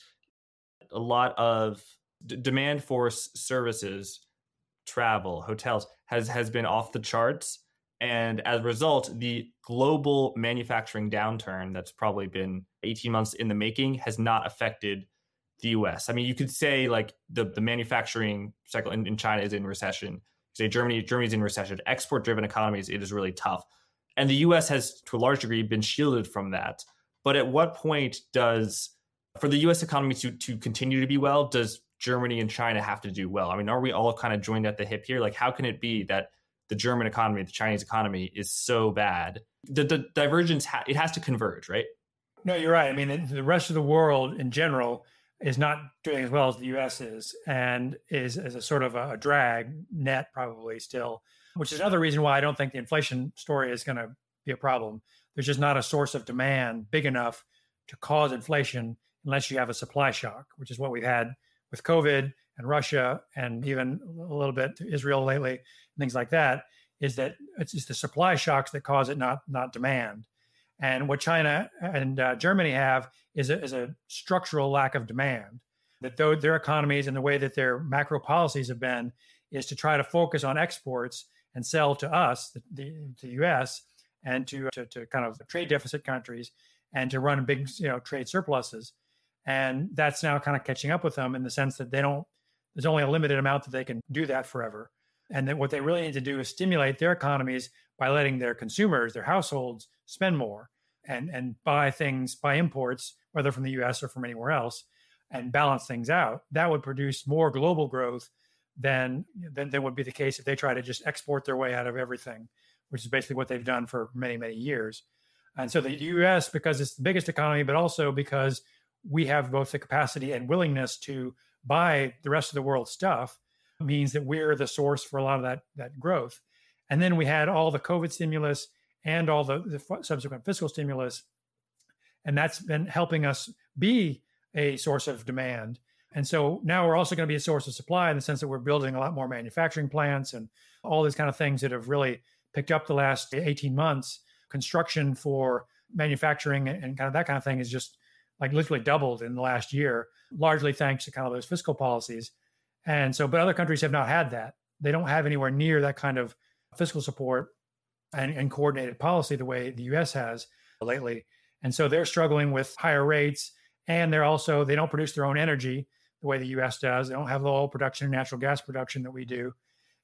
a lot of d- demand for services, travel, hotels has has been off the charts. And as a result, the global manufacturing downturn that's probably been 18 months in the making has not affected the US. I mean, you could say like the, the manufacturing cycle in, in China is in recession say Germany, Germany's in recession, export driven economies, it is really tough. And the US has, to a large degree, been shielded from that. But at what point does, for the US economy to, to continue to be well, does Germany and China have to do well? I mean, are we all kind of joined at the hip here? Like, how can it be that the German economy, the Chinese economy is so bad? The, the divergence, ha- it has to converge, right? No, you're right. I mean, the rest of the world in general is not doing as well as the U.S. is, and is as a sort of a drag net probably still, which is another reason why I don't think the inflation story is going to be a problem. There's just not a source of demand big enough to cause inflation unless you have a supply shock, which is what we've had with COVID and Russia and even a little bit to Israel lately things like that. Is that it's just the supply shocks that cause it, not not demand. And what China and uh, Germany have is a, is a structural lack of demand. That though their economies and the way that their macro policies have been is to try to focus on exports and sell to us, the, the, the U.S., and to, to, to kind of trade deficit countries and to run big you know trade surpluses. And that's now kind of catching up with them in the sense that they don't. There's only a limited amount that they can do that forever. And that what they really need to do is stimulate their economies by letting their consumers, their households, spend more and and buy things, buy imports, whether from the U.S. or from anywhere else, and balance things out. That would produce more global growth than than, than would be the case if they try to just export their way out of everything, which is basically what they've done for many many years. And so the U.S. because it's the biggest economy, but also because we have both the capacity and willingness to buy the rest of the world's stuff means that we're the source for a lot of that that growth. And then we had all the COVID stimulus and all the, the subsequent fiscal stimulus. And that's been helping us be a source of demand. And so now we're also going to be a source of supply in the sense that we're building a lot more manufacturing plants and all these kind of things that have really picked up the last 18 months. Construction for manufacturing and kind of that kind of thing is just like literally doubled in the last year, largely thanks to kind of those fiscal policies. And so, but other countries have not had that. They don't have anywhere near that kind of fiscal support and, and coordinated policy the way the US has lately. And so they're struggling with higher rates. And they're also, they don't produce their own energy the way the US does. They don't have the oil production and natural gas production that we do.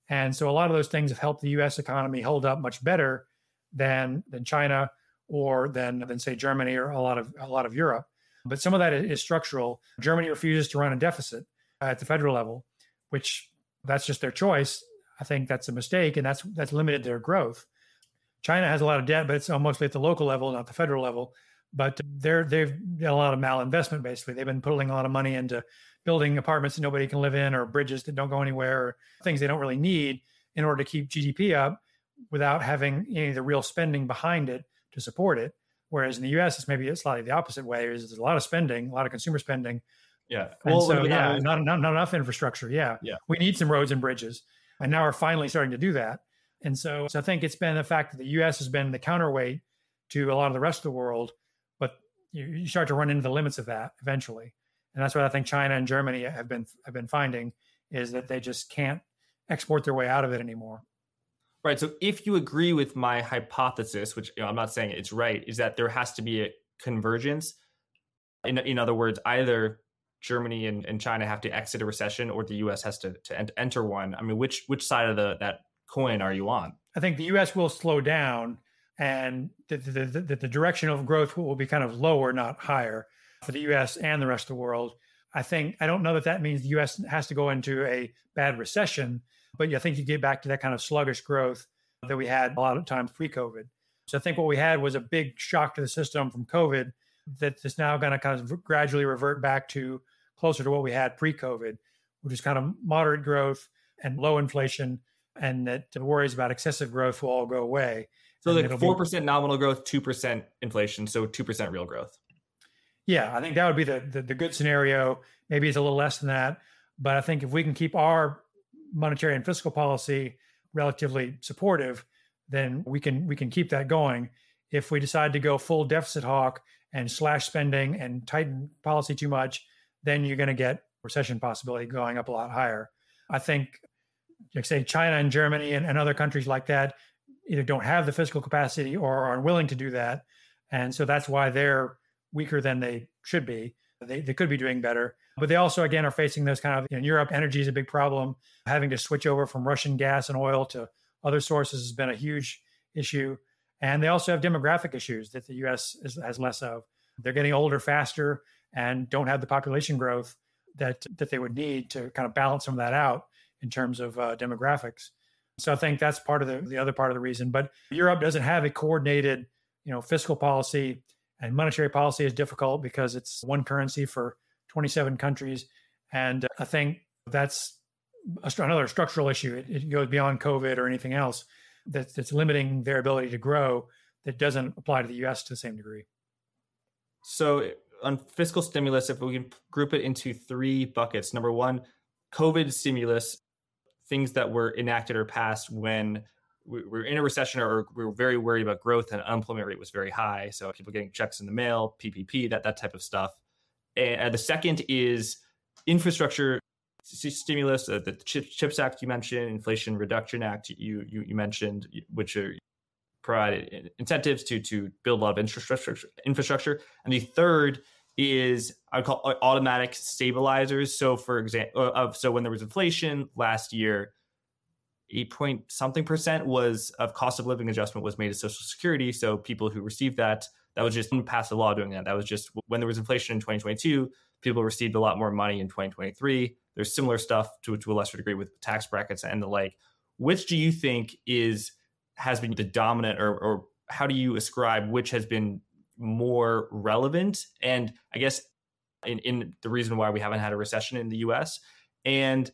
And so a lot of those things have helped the US economy hold up much better than than China or than than say Germany or a lot of a lot of Europe. But some of that is structural. Germany refuses to run a deficit at the federal level, which that's just their choice. I think that's a mistake, and that's that's limited their growth. China has a lot of debt, but it's mostly at the local level, not the federal level. But they're they've got a lot of malinvestment. Basically, they've been putting a lot of money into building apartments that nobody can live in, or bridges that don't go anywhere, or things they don't really need in order to keep GDP up, without having any of the real spending behind it to support it. Whereas in the U.S., it's maybe slightly the opposite way. Is there's a lot of spending, a lot of consumer spending. Yeah. And well, so yeah, not, not not enough infrastructure. Yeah. Yeah. We need some roads and bridges, and now we're finally starting to do that. And so, so I think it's been the fact that the U.S. has been the counterweight to a lot of the rest of the world, but you, you start to run into the limits of that eventually. And that's what I think China and Germany have been have been finding is that they just can't export their way out of it anymore. Right. So if you agree with my hypothesis, which you know, I'm not saying it's right, is that there has to be a convergence. In, in other words, either Germany and, and China have to exit a recession or the US has to, to enter one. I mean, which which side of the that coin are you on? I think the US will slow down and the, the, the, the direction of growth will be kind of lower, not higher for the US and the rest of the world. I think, I don't know that that means the US has to go into a bad recession, but I think you get back to that kind of sluggish growth that we had a lot of times pre COVID. So I think what we had was a big shock to the system from COVID that is now going to kind of gradually revert back to closer to what we had pre COVID, which is kind of moderate growth and low inflation, and that the worries about excessive growth will all go away. So like 4% be... nominal growth, 2% inflation, so 2% real growth. Yeah, I think that would be the, the, the good scenario. Maybe it's a little less than that, but I think if we can keep our monetary and fiscal policy relatively supportive, then we can we can keep that going. If we decide to go full deficit hawk and slash spending and tighten policy too much, then you're going to get recession possibility going up a lot higher. I think, like say, China and Germany and, and other countries like that either don't have the fiscal capacity or are unwilling to do that, and so that's why they're weaker than they should be. They, they could be doing better. But they also, again, are facing those kind of, in Europe, energy is a big problem. Having to switch over from Russian gas and oil to other sources has been a huge issue. And they also have demographic issues that the US is, has less of. They're getting older faster and don't have the population growth that, that they would need to kind of balance some of that out in terms of uh, demographics. So I think that's part of the, the other part of the reason. But Europe doesn't have a coordinated, you know, fiscal policy and monetary policy is difficult because it's one currency for 27 countries. And I think that's another structural issue. It, it goes beyond COVID or anything else that, that's limiting their ability to grow that doesn't apply to the US to the same degree. So, on fiscal stimulus, if we can group it into three buckets number one, COVID stimulus, things that were enacted or passed when we were in a recession or we were very worried about growth and unemployment rate was very high. So, people getting checks in the mail, PPP, that, that type of stuff. And the second is infrastructure stimulus, uh, the CHIPS Act you mentioned, Inflation Reduction Act you you, you mentioned, which are provide incentives to to build a lot of infrastructure. Infrastructure, and the third is I call automatic stabilizers. So, for example, uh, so when there was inflation last year, eight point something percent was of cost of living adjustment was made to Social Security. So people who received that that was just pass a law doing that. That was just when there was inflation in 2022, people received a lot more money in 2023. There's similar stuff to, to a lesser degree with tax brackets and the like. Which do you think is has been the dominant, or, or how do you ascribe which has been more relevant? And I guess in, in the reason why we haven't had a recession in the U.S. and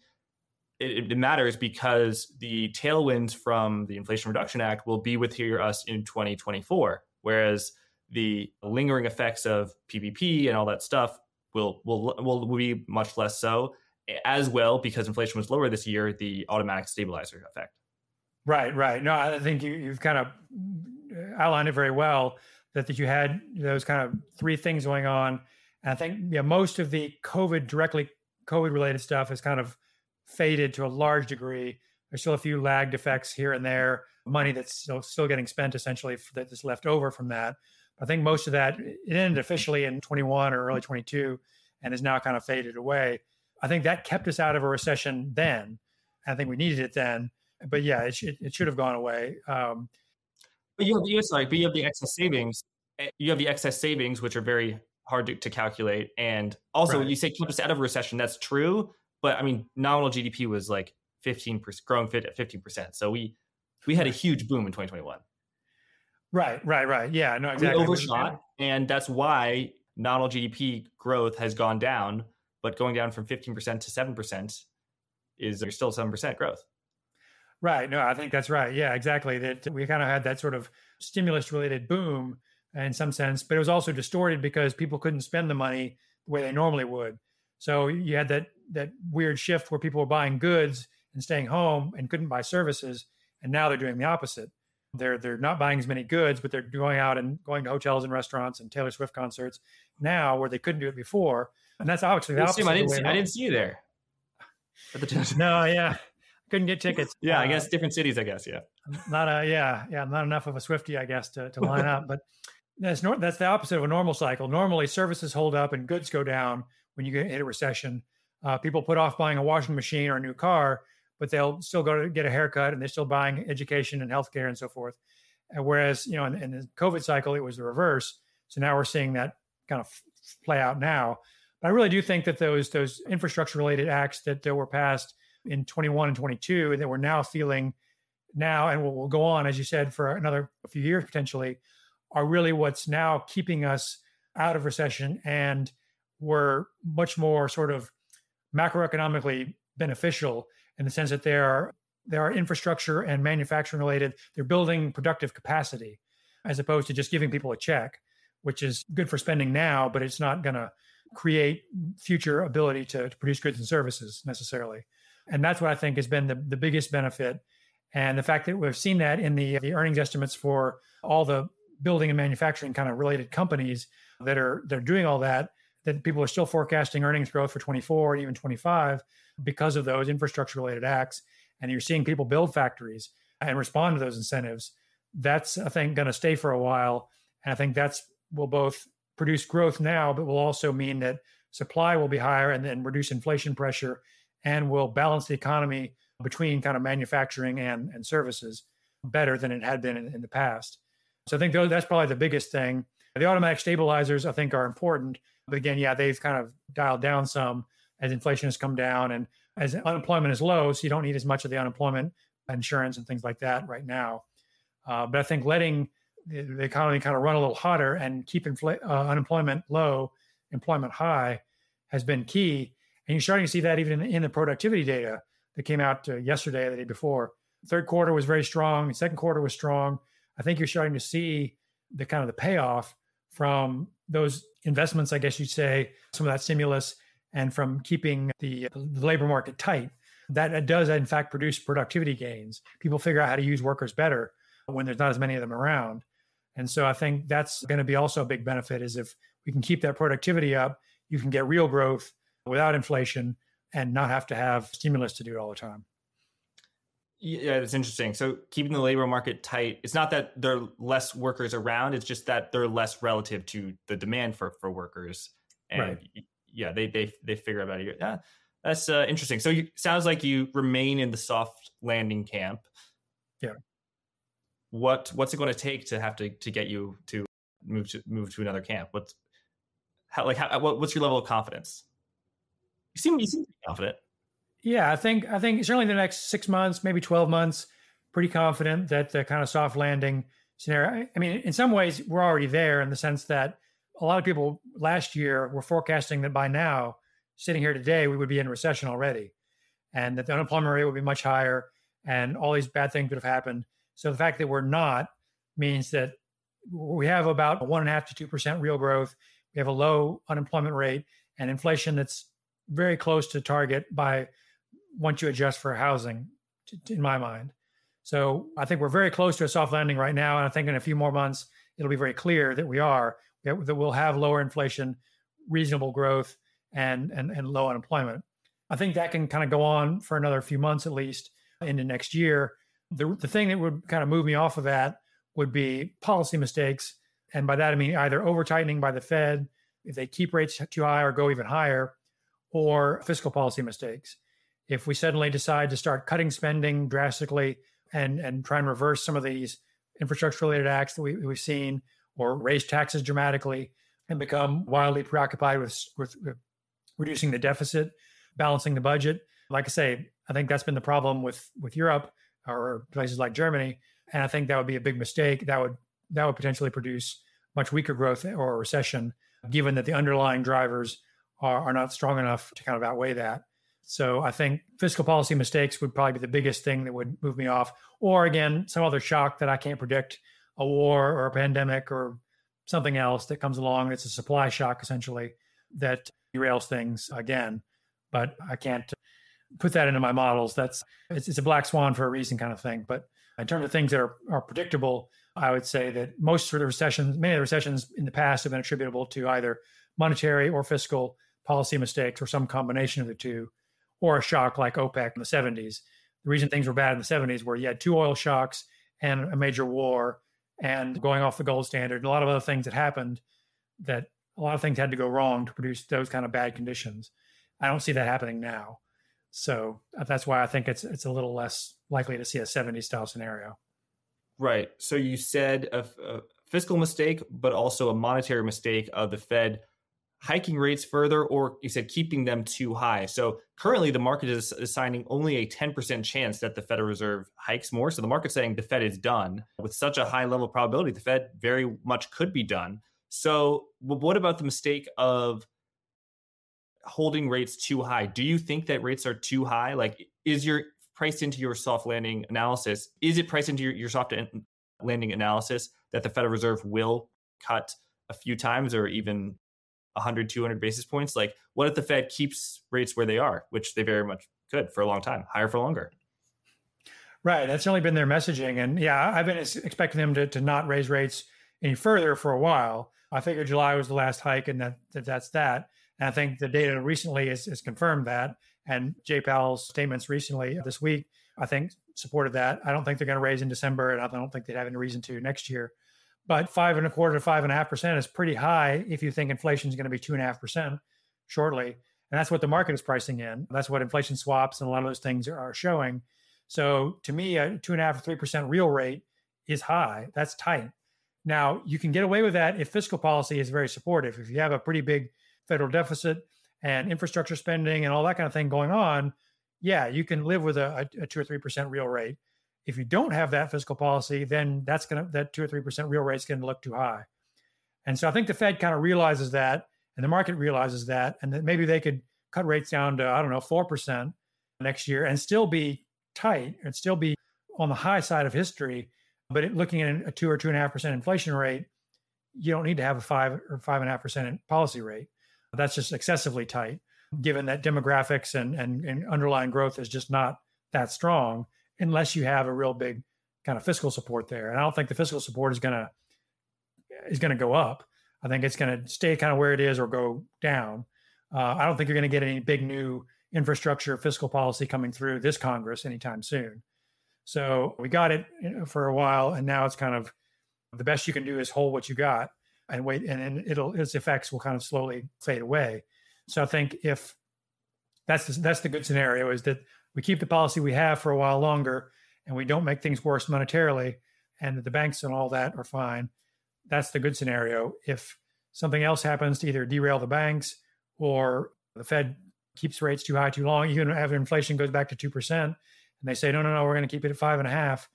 it, it, matters because the tailwinds from the Inflation Reduction Act will be with here us in 2024, whereas the lingering effects of PPP and all that stuff will will will, will be much less so. As well, because inflation was lower this year, the automatic stabilizer effect. Right, right. No, I think you, you've kind of outlined it very well. That, that you had those kind of three things going on. And I think yeah, most of the COVID directly COVID related stuff has kind of faded to a large degree. There's still a few lagged effects here and there, money that's still, still getting spent essentially that is left over from that. I think most of that it ended officially in 21 or early 22 and is now kind of faded away. I think that kept us out of a recession then. I think we needed it then, but yeah, it, should, it should have gone away. Um, but you have the sorry, but you have the excess savings. Eh, you have the excess savings, which are very hard to, to calculate. And also, right. you say keep us out of recession. That's true, but I mean, nominal GDP was like 15 percent, growing fit at 15 percent. So we we had a huge boom in 2021. Right, right, right. Yeah, no, exactly. We overshot, and that's why nominal GDP growth has gone down, but going down from 15% to 7% is there's still 7% growth. Right. No, I think that's right. Yeah, exactly. That we kind of had that sort of stimulus related boom in some sense, but it was also distorted because people couldn't spend the money the way they normally would. So you had that that weird shift where people were buying goods and staying home and couldn't buy services, and now they're doing the opposite. They're they're not buying as many goods, but they're going out and going to hotels and restaurants and Taylor Swift concerts now where they couldn't do it before. And that's obviously the opposite. I didn't, see, I didn't see you there. no, yeah, couldn't get tickets. yeah, uh, I guess different cities. I guess yeah. Not a yeah yeah not enough of a Swiftie I guess to to line up, but that's nor- that's the opposite of a normal cycle. Normally, services hold up and goods go down when you get hit a recession. Uh, people put off buying a washing machine or a new car but they'll still go to get a haircut and they're still buying education and healthcare and so forth. And whereas, you know, in, in, the COVID cycle, it was the reverse. So now we're seeing that kind of play out now. But I really do think that those those infrastructure related acts that, that were passed in 21 and 22 that we're now feeling now and will, will go on, as you said, for another few years potentially, are really what's now keeping us out of recession and we're much more sort of macroeconomically beneficial in the sense that they are they are infrastructure and manufacturing related. They're building productive capacity as opposed to just giving people a check, which is good for spending now, but it's not going to create future ability to, to, produce goods and services necessarily. And that's what I think has been the, the biggest benefit. And the fact that we've seen that in the, the earnings estimates for all the building and manufacturing kind of related companies that are they're doing all that, that people are still forecasting earnings growth for 24 and even 25 because of those infrastructure related acts. And you're seeing people build factories and respond to those incentives. That's, I think, going to stay for a while. And I think that's will both produce growth now, but will also mean that supply will be higher and then reduce inflation pressure and will balance the economy between kind of manufacturing and, and services better than it had been in, in the past. So I think that's probably the biggest thing. The automatic stabilizers, I think, are important. But again, yeah, they've kind of dialed down some as inflation has come down and as unemployment is low, so you don't need as much of the unemployment insurance and things like that right now. Uh, but I think letting the, the, economy kind of run a little hotter and keep infl- uh, unemployment low, employment high, has been key. And you're starting to see that even in, in the productivity data that came out uh, yesterday the day before. Third quarter was very strong. Second quarter was strong. I think you're starting to see the kind of the payoff from those investments, I guess you'd say, some of that stimulus and from keeping the, the labor market tight. That does, in fact, produce productivity gains. People figure out how to use workers better when there's not as many of them around. And so I think that's going to be also a big benefit is if we can keep that productivity up, you can get real growth without inflation and not have to have stimulus to do it all the time. Yeah, that's interesting. So keeping the labor market tight, it's not that there are less workers around, it's just that they're less relative to the demand for for workers. And right yeah, they they they figure out how it. Yeah, that's uh, interesting. So you sounds like you remain in the soft landing camp. Yeah. What what's it going to take to have to to get you to move to move to another camp? What's how like how what, what's your level of confidence? You seem you seem confident. Yeah, I think I think certainly the next six months, maybe twelve months, pretty confident that the kind of soft landing scenario. I mean, in some ways, we're already there in the sense that a lot of people last year were forecasting that by now, sitting here today, we would be in recession already. and that the unemployment rate would be much higher and all these bad things would have happened. So the fact that we're not means that we have about one and a half to two percent real growth. We have a low unemployment rate and inflation that's very close to target by once you adjust for housing, in my mind. So I think we're very close to a soft landing right now, and I think in a few more months it'll be very clear that we are that we'll have lower inflation, reasonable growth, and and and low unemployment. I think that can kind of go on for another few months at least into next year. The the thing that would kind of move me off of that would be policy mistakes, and by that I mean either over tightening by the Fed if they keep rates too high or go even higher, or fiscal policy mistakes. If we suddenly decide to start cutting spending drastically and and try and reverse some of these infrastructure related acts that we, we've seen, or raise taxes dramatically and become wildly preoccupied with, with, reducing the deficit, balancing the budget. Like I say, I think that's been the problem with with Europe or places like Germany, and I think that would be a big mistake. That would that would potentially produce much weaker growth or recession, given that the underlying drivers are, are not strong enough to kind of outweigh that. So I think fiscal policy mistakes would probably be the biggest thing that would move me off. Or again, some other shock that I can't predict, a war or a pandemic or something else that comes along. It's a supply shock essentially that derails things again. But I can't put that into my models. That's it's, it's a black swan for a reason kind of thing. But in terms of things that are, are predictable, I would say that most of the recessions, many of the recessions in the past have been attributable to either monetary or fiscal policy mistakes or some combination of the two, or a shock like OPEC in the 70s. The reason things were bad in the 70s were you had two oil shocks and a major war and going off the gold standard, and a lot of other things that happened that a lot of things had to go wrong to produce those kind of bad conditions. I don't see that happening now. So uh, that's why I think it's it's a little less likely to see a 70 style scenario. Right. So you said a, a fiscal mistake, but also a monetary mistake of the Fed hiking rates further, or you said keeping them too high. So currently, the market is assigning only a 10% chance that the Federal Reserve hikes more. So the market's saying the Fed is done with such a high level of probability. The Fed very much could be done. So, what about the mistake of holding rates too high? Do you think that rates are too high? Like, is your priced into your soft landing analysis? Is it priced into your, your soft landing analysis that the Federal Reserve will cut a few times or even 100, 200 basis points. Like, what if the Fed keeps rates where they are, which they very much could for a long time, higher for longer? Right. That's only been their messaging. And yeah, I've been expecting them to, to not raise rates any further for a while. I figured July was the last hike and that, that that's that. And I think the data recently has, has confirmed that. And Jay Powell's statements recently uh, this week, I think, supported that. I don't think they're going to raise in December, and I don't think they'd have any reason to next year. But five and a quarter to five and a half percent is pretty high if you think inflation is going to be two and a half percent shortly. And that's what the market is pricing in. That's what inflation swaps and a lot of those things are showing. So to me, a two and a half or three percent real rate is high. That's tight. Now you can get away with that if fiscal policy is very supportive. If you have a pretty big federal deficit and infrastructure spending and all that kind of thing going on, yeah, you can live with a, a two or three percent real rate. If you don't have that fiscal policy, then that's going to that two or three percent real rate is going to look too high. And so I think the Fed kind of realizes that, and the market realizes that, and that maybe they could cut rates down to I don't know four percent next year and still be tight and still be on the high side of history. But looking at a two or two and a half percent inflation rate, you don't need to have a five or five and a half percent policy rate. That's just excessively tight, given that demographics and, and, and underlying growth is just not that strong unless you have a real big kind of fiscal support there. And I don't think the fiscal support is going to is going to go up. I think it's going to stay kind of where it is or go down. Uh, I don't think you're going to get any big new infrastructure fiscal policy coming through this Congress anytime soon. So we got it for a while, and now it's kind of the best you can do is hold what you got and wait, and then it'll its effects will kind of slowly fade away. So I think if that's the, that's the good scenario is that we keep the policy we have for a while longer and we don't make things worse monetarily and the banks and all that are fine. That's the good scenario. If something else happens to either derail the banks or the fed keeps rates too high too long even if inflation goes back to 2% and they say no no no we're going to keep it at five and a half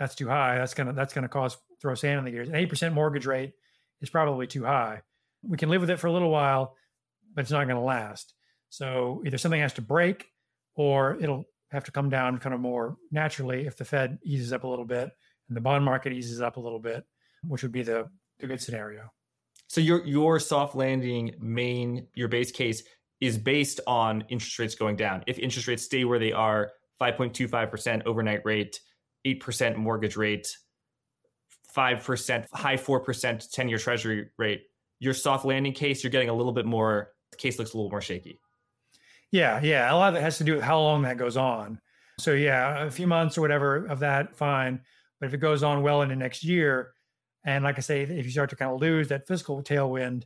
that's too high. That's going to that's going to cause throw sand in the gears an 8% mortgage rate is probably too high. We can live with it for a little while but it's not going to last. So either something has to break or it'll have to come down kind of more naturally if the Fed eases up a little bit and the bond market eases up a little bit, which would be the, the good scenario. So your your soft landing main your base case is based on interest rates going down. If interest rates stay where they are, 5.25% overnight rate, 8% mortgage rate, 5%, high 4% 10 year treasury rate, your soft landing case, you're getting a little bit more, the case looks a little more shaky. Yeah, yeah. A lot of it has to do with how long that goes on. So, yeah, a few months or whatever of that, fine. But if it goes on well into next year, and like I say, if you start to kind of lose that fiscal tailwind,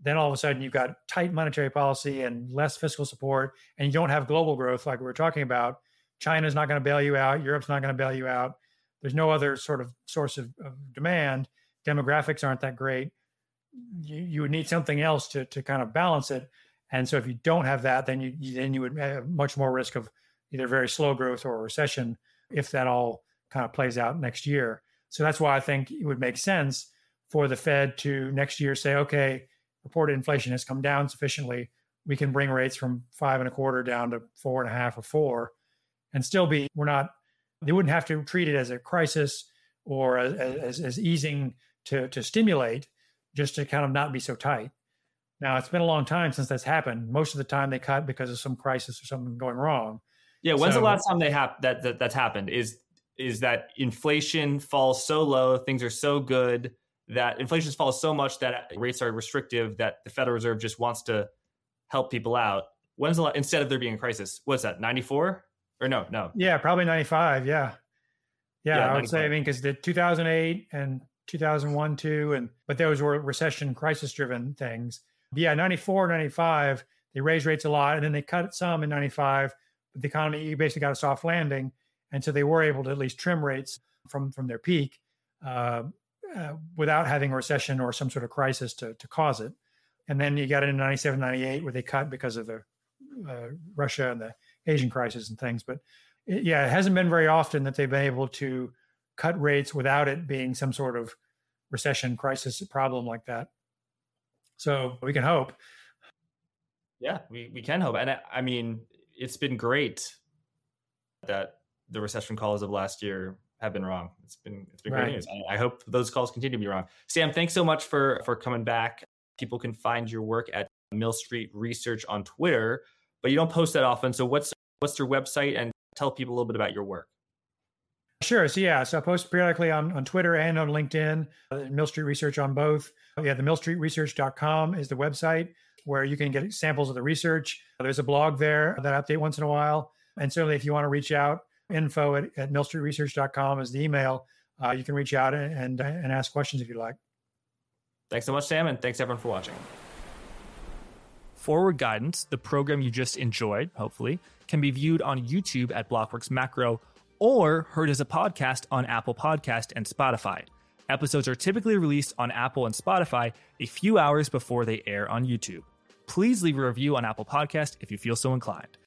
then all of a sudden you've got tight monetary policy and less fiscal support, and you don't have global growth like we were talking about. China's not going to bail you out. Europe's not going to bail you out. There's no other sort of source of, of demand. Demographics aren't that great. You, you would need something else to to kind of balance it. And so if you don't have that, then you then you would have much more risk of either very slow growth or recession if that all kind of plays out next year. So that's why I think it would make sense for the Fed to next year say, okay, reported inflation has come down sufficiently. We can bring rates from five and a quarter down to four and a half or four and still be, we're not they wouldn't have to treat it as a crisis or as, as easing to, to stimulate, just to kind of not be so tight. Now, it's been a long time since that's happened. Most of the time they cut because of some crisis or something going wrong. Yeah, when's so, the last time they have that, that that's happened? Is is that inflation falls so low, things are so good that inflation falls so much that rates are restrictive that the Federal Reserve just wants to help people out. When's the last, instead of there being a crisis? What's that? Ninety four? or no, no. Yeah, probably 95. Yeah. Yeah, yeah I would 95. say, I mean, because the 2008 and 2001, too, and but those were recession crisis driven things. Yeah, 94, 95, they raised rates a lot and then they cut some in 95, but the economy basically got a soft landing. And so they were able to at least trim rates from from their peak uh, uh, without having a recession or some sort of crisis to, to cause it. And then you got it in 97, 98 where they cut because of the uh, Russia and the Asian crisis and things. But it, yeah, it hasn't been very often that they've been able to cut rates without it being some sort of recession crisis problem like that. So we can hope. Yeah, we, we can hope. And I, I mean, it's been great that the recession calls of last year have been wrong. It's been it's been right. great news. I, I hope those calls continue to be wrong. Sam, thanks so much for for coming back. People can find your work at Mill Street Research on Twitter, but you don't post that often. So what's what's your website and tell people a little bit about your work. Sure. So yeah, so I post periodically on, on Twitter and on LinkedIn, uh, Mill Street Research on both. Yeah, the millstreetresearch.com is the website where you can get samples of the research. There's a blog there that I update once in a while. And certainly if you want to reach out, info at, at millstreetresearch.com is the email. Uh, you can reach out and, and, and ask questions if you like. Thanks so much, Sam, and thanks everyone for watching. Forward Guidance, the program you just enjoyed, hopefully, can be viewed on YouTube at Blockworks Macro or heard as a podcast on Apple Podcast and Spotify. Episodes are typically released on Apple and Spotify a few hours before they air on YouTube. Please leave a review on Apple Podcast if you feel so inclined.